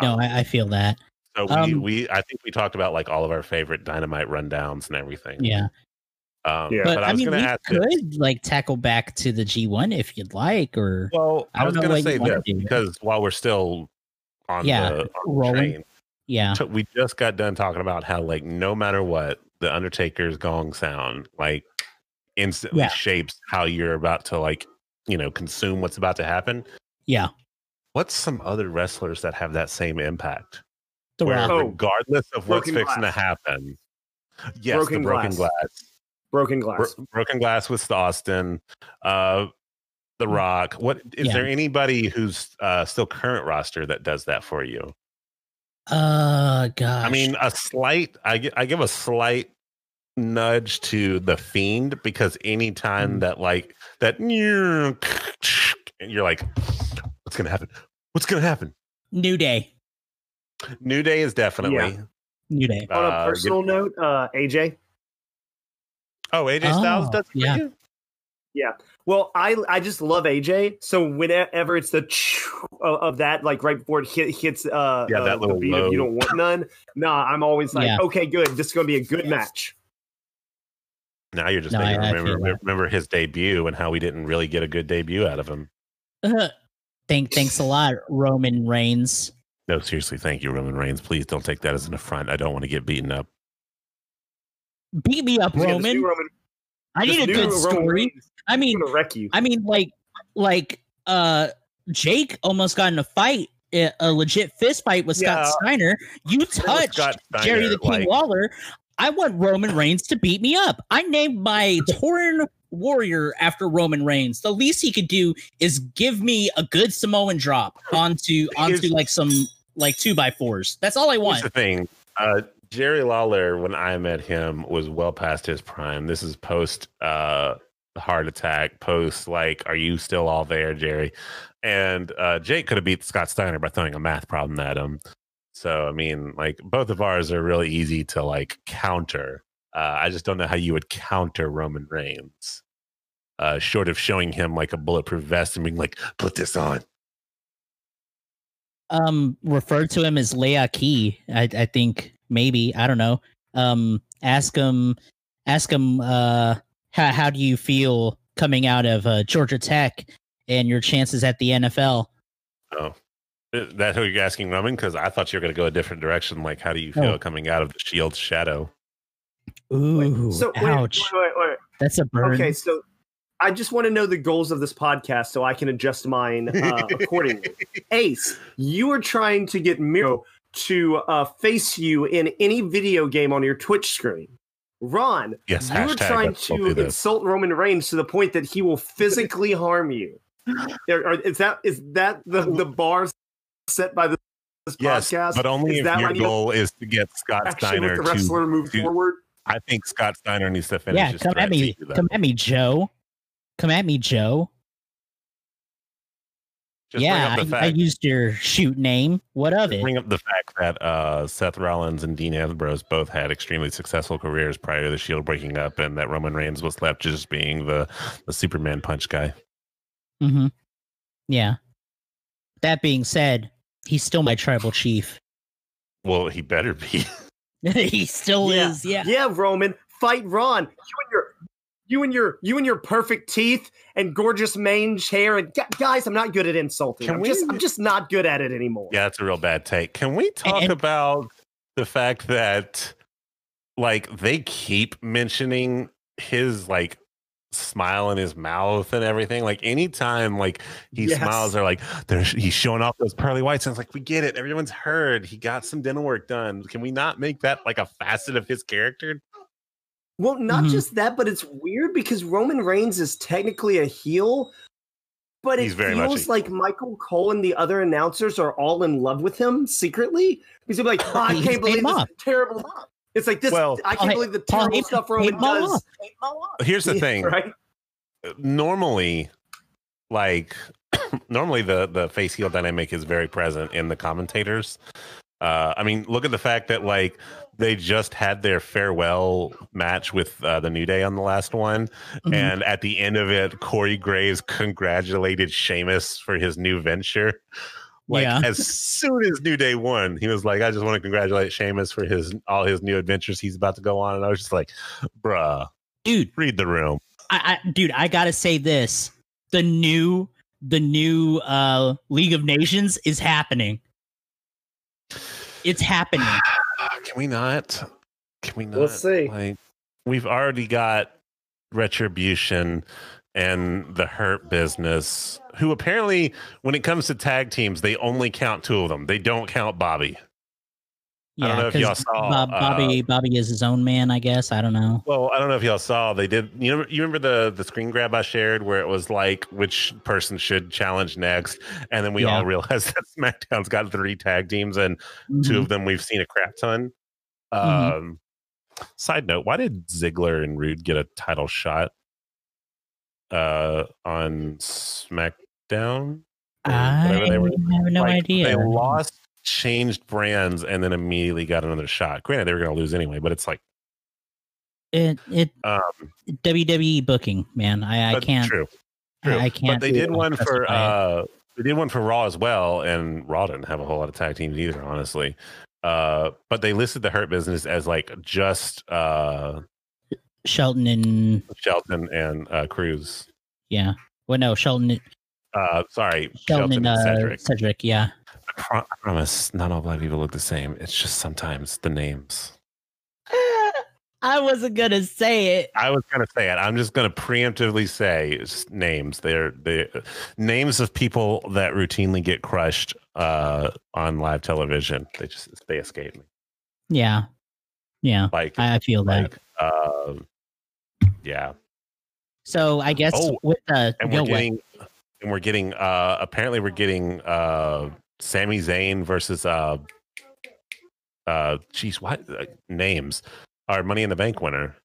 Speaker 2: No,
Speaker 1: Um,
Speaker 2: I, I feel that.
Speaker 1: So we,
Speaker 2: um,
Speaker 1: we I think we talked about like all of our favorite dynamite rundowns and everything.
Speaker 2: Yeah.
Speaker 1: Um,
Speaker 3: Yeah.
Speaker 1: But,
Speaker 2: But,
Speaker 1: I
Speaker 2: I,
Speaker 1: was
Speaker 2: mean,
Speaker 1: going
Speaker 2: we
Speaker 1: to ask.
Speaker 2: could
Speaker 1: this.
Speaker 2: like tackle back to the G1 if you'd like, or
Speaker 1: Well,
Speaker 2: I
Speaker 1: I, was going to say
Speaker 2: wanna
Speaker 1: this because while we're still on
Speaker 2: Yeah,
Speaker 1: the, on the train,
Speaker 2: yeah.
Speaker 1: t- we just got done talking about how like no matter what the undertaker's gong sound like instantly
Speaker 2: Yeah.
Speaker 1: shapes how you're about to like you know consume what's about to happen
Speaker 2: Yeah.
Speaker 1: what's some other wrestlers that have that same impact
Speaker 2: The
Speaker 1: where
Speaker 3: Oh,
Speaker 1: regardless of what's
Speaker 3: Broken
Speaker 1: fixing
Speaker 3: Glass.
Speaker 1: to happen yes
Speaker 3: Broken
Speaker 1: the broken
Speaker 3: Glass.
Speaker 1: glass,
Speaker 3: Broken
Speaker 1: Bro-
Speaker 3: glass.
Speaker 1: broken glass with austin uh the rock what is
Speaker 2: Yeah.
Speaker 1: there anybody who's uh still current roster that does that for you
Speaker 2: Uh, gosh.
Speaker 1: I mean, a slight. I I give a slight nudge to the fiend because anytime
Speaker 2: Mm.
Speaker 1: that like that, and you're like, what's gonna happen? What's gonna happen?
Speaker 2: New Day.
Speaker 1: New Day is definitely.
Speaker 3: Yeah.
Speaker 2: New Day.
Speaker 3: On a
Speaker 1: uh,
Speaker 3: personal note, uh, AJ.
Speaker 1: Oh, AJ Styles
Speaker 2: Oh,
Speaker 1: does it for
Speaker 2: yeah.
Speaker 3: Well, I I just love AJ. So whenever it's the of, of that, like right before it hit, hits, uh,
Speaker 1: Yeah,
Speaker 3: uh,
Speaker 1: that
Speaker 3: the
Speaker 1: little
Speaker 3: beat of
Speaker 1: low.
Speaker 3: you don't want none. Nah, I'm always like,
Speaker 2: Yeah.
Speaker 3: okay, good. This is gonna be a good match.
Speaker 1: Now you're just
Speaker 2: No,
Speaker 1: making
Speaker 2: I- I
Speaker 1: remember,
Speaker 2: feel that.
Speaker 1: remember his debut and how we didn't really get a good debut out of him. <laughs>
Speaker 2: Thank, thanks a lot, Roman Reigns.
Speaker 1: No, seriously, thank you, Roman Reigns. Please don't take that as an affront. I don't want to get beaten up.
Speaker 2: Beat me up,
Speaker 3: Yeah,
Speaker 2: Roman.
Speaker 3: new Roman,
Speaker 2: I need a good
Speaker 3: Roman
Speaker 2: story.
Speaker 3: Reigns
Speaker 2: I mean,
Speaker 3: wreck you.
Speaker 2: I mean, like, like, uh, Jake almost got in a fight, a a legit fist fight with Scott Steiner. You touched
Speaker 1: Scott
Speaker 2: Jerry the King
Speaker 1: like-
Speaker 2: Lawler. I want Roman Reigns to beat me up. I named my <laughs> torn warrior after Roman Reigns. The least he could do is give me a good Samoan drop onto onto
Speaker 1: Here's-
Speaker 2: like some like two by fours. That's all I want.
Speaker 1: Here's the thing. Uh, Jerry Lawler, when I met him, was well past his prime. This is post uh, heart attack, post like, are you still all there, Jerry? And uh, Jake could have beat Scott Steiner by throwing a math problem at him. So I mean, like both of ours are really easy to like counter. Uh, I just don't know how you would counter Roman Reigns, uh, short of showing him like a bulletproof vest and being like, "Put this on."
Speaker 2: Um refer to him as Leati. I, I think maybe I don't know. Um, ask him, ask him. Uh, how how do you feel coming out of uh, Georgia Tech and your chances at the NFL.
Speaker 1: Oh, Is that who you're asking, Roman? Because I thought you were going to go a different direction. Like, how do you feel
Speaker 2: Oh.
Speaker 1: coming out of the Shield's shadow?
Speaker 2: Ooh,
Speaker 3: so wait,
Speaker 2: ouch!
Speaker 3: wait, wait, wait.
Speaker 2: That's a burn.
Speaker 3: Okay, so I just want to know the goals of this podcast so I can adjust mine uh, <laughs> accordingly. Ace, you are trying to get Miro to uh, face you in any video game on your Twitch screen. Ron,
Speaker 1: Yes,
Speaker 3: you are trying to insult Roman Reigns to the point that he will physically <laughs> harm you. Are- are- Is that is that the, the bar set by this
Speaker 1: Yes,
Speaker 3: podcast?
Speaker 1: but only
Speaker 3: Is
Speaker 1: if
Speaker 3: that
Speaker 1: your
Speaker 3: why you
Speaker 1: goal is to get Scott Steiner
Speaker 3: with the
Speaker 1: to.
Speaker 3: wrestler move
Speaker 1: to-
Speaker 3: forward?
Speaker 1: I think Scott Steiner needs to finish
Speaker 2: yeah,
Speaker 1: his
Speaker 2: come at me, come at me, Joe. Come at me, Joe.
Speaker 1: Just
Speaker 2: yeah,
Speaker 1: bring up the
Speaker 2: I, I used your shoot name. What of it?
Speaker 1: bring up the fact that uh, Seth Rollins and Dean Ambrose both had extremely successful careers prior to the Shield breaking up, and that Roman Reigns was left just being the the Superman punch guy.
Speaker 2: Mm-hmm. Yeah. That being said, he's still my tribal chief.
Speaker 1: Well, he better be. <laughs> <laughs>
Speaker 2: he still
Speaker 3: Yeah.
Speaker 2: is. Yeah.
Speaker 3: Yeah, Roman, fight Ron. You and your you and your you and your perfect teeth and gorgeous mange hair and guys, I'm not good at insulting.
Speaker 1: Can
Speaker 3: I'm
Speaker 1: we-
Speaker 3: just I'm just not good at it anymore.
Speaker 1: Yeah, that's a real bad take. Can we talk
Speaker 2: and-
Speaker 1: about the fact that like they keep mentioning his like smile in his mouth and everything? Like anytime like he
Speaker 3: Yes.
Speaker 1: smiles, they're like they're he's showing off those pearly whites. And it's like we get it. Everyone's heard. He got some dental work done. Can we not make that like a facet of his character?
Speaker 3: Well, not
Speaker 2: Mhm.
Speaker 3: just that, but it's weird because Roman Reigns is technically a heel, but it
Speaker 1: He's very much
Speaker 3: feels
Speaker 1: a-
Speaker 3: like Michael Cole and the other announcers are all in love with him secretly. Because they're like, oh, I can't
Speaker 2: paid
Speaker 3: believe this
Speaker 2: off.
Speaker 3: terrible. It's like this.
Speaker 1: Well-
Speaker 3: I can't
Speaker 2: Ha-
Speaker 3: believe the terrible
Speaker 2: Heyman
Speaker 3: stuff Roman
Speaker 2: him
Speaker 3: does.
Speaker 2: off.
Speaker 1: Here's the <laughs> thing.
Speaker 3: right?
Speaker 1: normally like <clears throat> normally the the face heel dynamic is very present in the commentators uh i mean look at the fact that like they just had their farewell match with uh, the new day on the last one
Speaker 2: Mhm.
Speaker 1: and at the end of it corey graves congratulated Sheamus for his new venture like
Speaker 2: Yeah.
Speaker 1: as soon as new day won he was like i just want to congratulate Sheamus for his all his new adventures he's about to go on and i was just like bruh
Speaker 2: Dude,
Speaker 1: read the room
Speaker 2: I, I dude, I gotta say this. The new the new uh League of Nations is happening. It's happening. <sighs>
Speaker 1: Can we not? Can we not?
Speaker 3: We'll see.
Speaker 1: Like, we've already got Retribution and the Hurt Business, who apparently, when it comes to tag teams, they only count two of them. They don't count Bobby. I don't know if y'all saw,
Speaker 2: Bob, Bobby Bobby is his own man, I guess. I don't know.
Speaker 1: Well, I don't know if y'all saw. They did. You know, you remember the the screen grab I shared where it was like which person should challenge next, and then we
Speaker 2: Yeah.
Speaker 1: all realized <laughs> that SmackDown's got three tag teams and two
Speaker 2: Mhm.
Speaker 1: of them we've seen a crap ton.
Speaker 2: Mhm.
Speaker 1: Um, side note: Why did Ziggler and Roode get a title shot uh, on SmackDown?
Speaker 2: I
Speaker 1: whatever they were-
Speaker 2: have no
Speaker 1: Like,
Speaker 2: idea.
Speaker 1: They lost, changed brands, and then immediately got another shot. Granted, they were going to lose anyway, but it's like
Speaker 2: It it
Speaker 1: um,
Speaker 2: WWE booking, man. I I can't.
Speaker 1: True, true.
Speaker 2: I, can't.
Speaker 1: But they did one for uh, they did one for Raw as well, and Raw didn't have a whole lot of tag teams either, honestly. Uh, but they listed the Hurt Business as like just uh,
Speaker 2: Shelton and
Speaker 1: Shelton and uh, Cruz.
Speaker 2: yeah. Well, no, Shelton,
Speaker 1: Uh, sorry,
Speaker 2: Shelton,
Speaker 1: Shelton,
Speaker 2: and uh,
Speaker 1: and
Speaker 2: Cedric.
Speaker 1: Cedric.
Speaker 2: Yeah.
Speaker 1: I, pro- I promise, not all black people look the same. It's just sometimes the names. <laughs>
Speaker 2: I wasn't gonna say it.
Speaker 1: I was gonna say it. I'm just gonna preemptively say names. They're the names of people that routinely get crushed uh, on live television. They just they escape me.
Speaker 2: Yeah. Yeah.
Speaker 1: Like
Speaker 2: I feel that.
Speaker 1: like uh, yeah.
Speaker 2: So I guess
Speaker 1: Oh,
Speaker 2: with the
Speaker 1: And we're getting and we're getting uh apparently we're getting uh Sami Zayn versus uh uh geez what uh, names our Money in the Bank winner.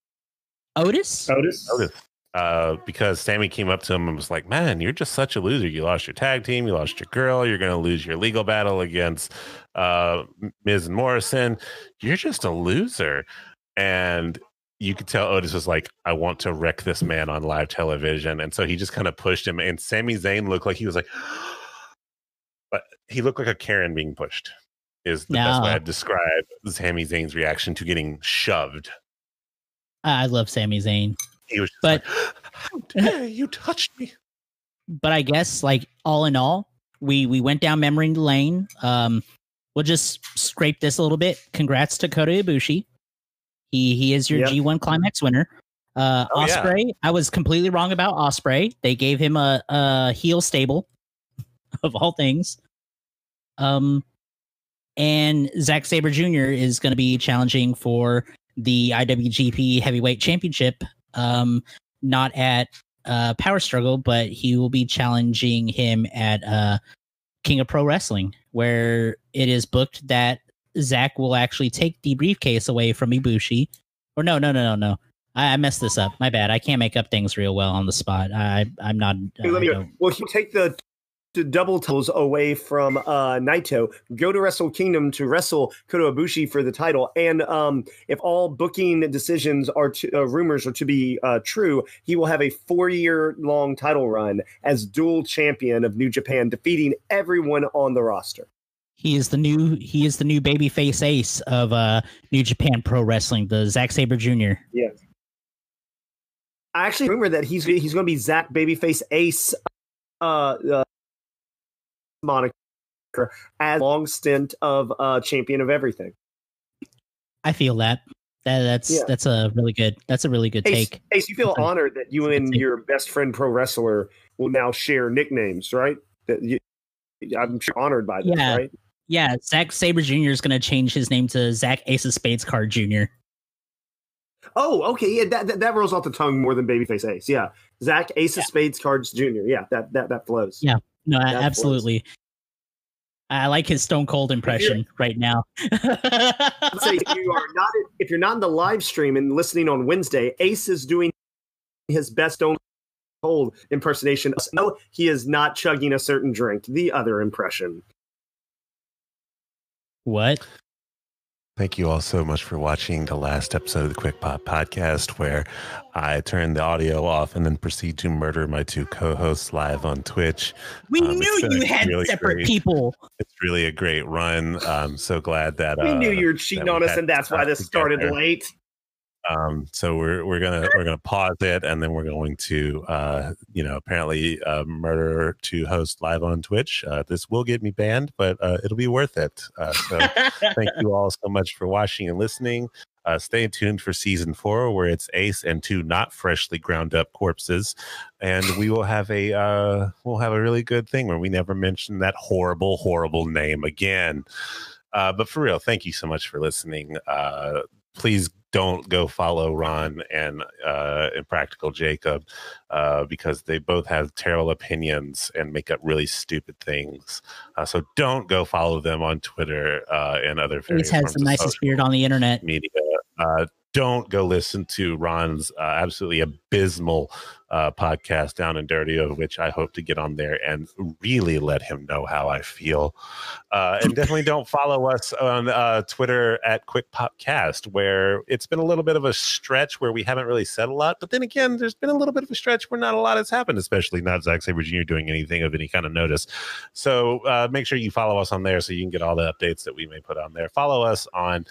Speaker 2: Otis.
Speaker 3: Otis.
Speaker 1: Otis. Uh, because Sami came up to him and was like, "Man, you're just such a loser. You lost your tag team. You lost your girl. You're going to lose your legal battle against uh, Ms. Morrison. You're just a loser." And you could tell Otis was like, "I want to wreck this man on live television," and so he just kind of pushed him. And Sami Zayn looked like he was like, but he looked like a Karen being pushed. Is the best way
Speaker 2: No.
Speaker 1: I'd describe Sami Zayn's reaction to getting shoved.
Speaker 2: I love Sami Zayn.
Speaker 1: He was just
Speaker 2: But-
Speaker 1: like, how dare you touch me? <laughs>
Speaker 2: but I guess like all in all, we we went down memory lane. Um, we'll just scrape this a little bit. Congrats to Kota Ibushi. He he is your
Speaker 3: Yep.
Speaker 2: G1 Climax winner. Uh,
Speaker 1: Oh, yeah.
Speaker 2: Ospreay, I was completely wrong about Ospreay. They gave him a, a heel stable, <laughs> of all things. Um, and Zack Sabre Jr. is going to be challenging for the IWGP Heavyweight Championship. Um, not at uh, Power Struggle, but he will be challenging him at uh, King of Pro Wrestling, where it is booked that Zach will actually take the briefcase away from Ibushi. Or no, no, no, no, no. I, I messed this up. My bad. I can't make up things real well on the spot. I, I'm not.
Speaker 3: Hey, let me
Speaker 2: don't-
Speaker 3: Well, if you take the double titles away from uh, Naito, go to Wrestle Kingdom to wrestle Kota Ibushi for the title, and um, if all booking decisions are to, uh, rumors are to be uh, true, he will have a four-year-long title run as dual champion of New Japan, defeating everyone on the roster.
Speaker 2: He is the new. He is the new babyface ace of uh, New Japan Pro Wrestling, the Zack Sabre Jr. Yeah.
Speaker 3: I actually rumor that he's he's going to be Zach Babyface Ace, uh, uh, moniker as long stint of uh, champion of everything.
Speaker 2: I feel that. That that's
Speaker 3: Yeah.
Speaker 2: that's a really good. That's a really good
Speaker 3: Ace,
Speaker 2: take.
Speaker 3: Ace, you feel
Speaker 2: That's a-
Speaker 3: honored that you
Speaker 2: a
Speaker 3: and your best friend pro wrestler will now share nicknames, right? That you, I'm sure honored by this,
Speaker 2: Yeah.
Speaker 3: right?
Speaker 2: Yeah, Zack Sabre Jr. is going to change his name to Zach Ace of Spades Card Jr.
Speaker 3: Oh, okay, yeah, that, that that rolls off the tongue more than Babyface Ace. Yeah, Zach Ace of Spades Cards Jr. Yeah, that that that flows.
Speaker 2: Yeah. No,
Speaker 3: That
Speaker 2: absolutely. I like his Stone Cold impression right now.
Speaker 3: Say if you are not if you're not in the live stream and listening on Wednesday, Ace is doing his best Stone Cold impersonation. No, he is not chugging a certain drink. The other impression.
Speaker 2: what?
Speaker 1: Thank you all so much for watching the last episode of the Quick Pop podcast, where I turn the audio off and then proceed to murder my two co-hosts live on Twitch.
Speaker 2: We
Speaker 1: Um,
Speaker 2: knew you had
Speaker 1: really
Speaker 2: separate
Speaker 1: great-
Speaker 2: people.
Speaker 1: It's really a great run. I'm so glad that
Speaker 3: We
Speaker 1: uh,
Speaker 3: knew you were cheating on us, and that's why this started
Speaker 1: together.
Speaker 3: late.
Speaker 1: Um, so we're we're gonna we're gonna pause it, and then we're going to uh, you know apparently uh, murder to host live on Twitch. Uh, this will get me banned, but uh, it'll be worth it. Uh, so thank <laughs> you all so much for watching and listening. Uh, stay tuned for season four, where it's Ace and two not freshly ground up corpses, and we will have a uh, we'll have a really good thing where we never mention that horrible, horrible name again. Uh, but for real, thank you so much for listening. Uh, please don't go follow Ron and uh, Impractical Jacob uh, because they both have terrible opinions and make up really stupid things. Uh, so don't go follow them on Twitter uh, and other various
Speaker 2: has the nicest beard on the internet.
Speaker 1: media. Don't go listen to Ron's uh, absolutely abysmal uh, podcast, Down and Dirty, of which I hope to get on there and really let him know how I feel. Uh, and definitely don't follow us on uh, Twitter at Quick Popcast, where it's been a little bit of a stretch where we haven't really said a lot. But then again, there's been a little bit of a stretch where not a lot has happened, especially not Zack Sabre Jr. doing anything of any kind of notice. So uh, make sure you follow us on there so you can get all the updates that we may put on there. Follow us on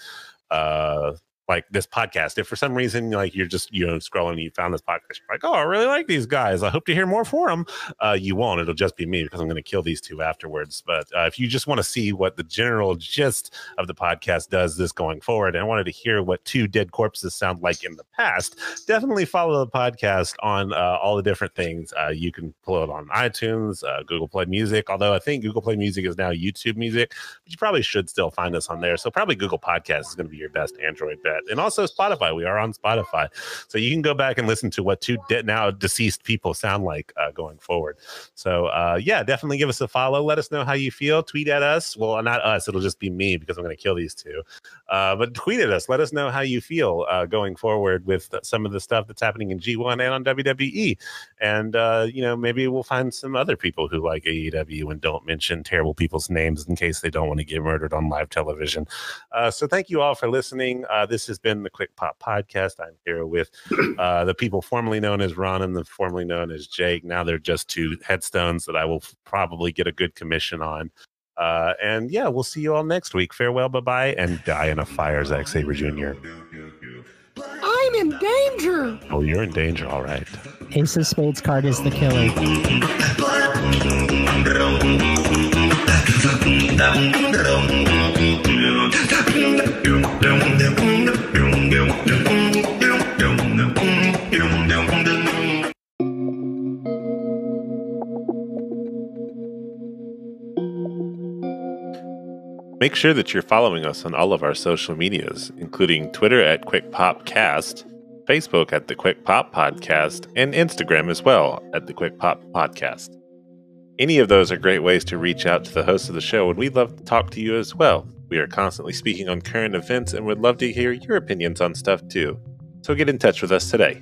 Speaker 1: uh like this podcast. If for some reason like you're just you know scrolling and you found this podcast you're like oh i really like these guys. I hope to hear more for them uh you won't. It'll just be me because i'm going to kill these two afterwards. But uh, if you just want to see what the general gist of the podcast does this going forward and wanted to hear what two dead corpses sound like in the past definitely follow the podcast on uh, all the different things. Uh, you can pull it on itunes uh, google play music although i think google play music is now youtube music but you probably should still find us on there. So probably Google Podcast is going to be your best Android bet, and also Spotify. We are on Spotify, so you can go back and listen to what two de- now deceased people sound like uh, going forward. So uh, yeah, definitely give us a follow. Let us know how you feel. Tweet at us. Well, not us. It'll just be me because I'm going to kill these two. Uh, but tweet at us. Let us know how you feel uh, going forward with some of the stuff that's happening in G1 and on WWE. And uh, you know, maybe we'll find some other people who like AEW and don't mention terrible people's names in case they don't want to get murdered on live television. Uh, so thank you all for listening. This has been the Quick Pop Podcast. I'm here with uh, the people formerly known as Ron and the formerly known as Jake. Now they're just two headstones that I will probably get a good commission on. Uh, and yeah, we'll see you all next week. Farewell, bye bye, and die in a fire, Zack Sabre Jr.
Speaker 3: I'm in in danger.
Speaker 1: Oh, you're in danger, all right.
Speaker 4: Ace of Spades card is the killer.
Speaker 1: Make sure that you're following us on all of our social medias, including Twitter at QuickPopCast, Facebook at the Quick Pop Podcast, and Instagram as well at the Quick Pop Podcast. Any of those are great ways to reach out to the host of the show, and we'd love to talk to you as well. We are constantly speaking on current events and would love to hear your opinions on stuff too. So get in touch with us today.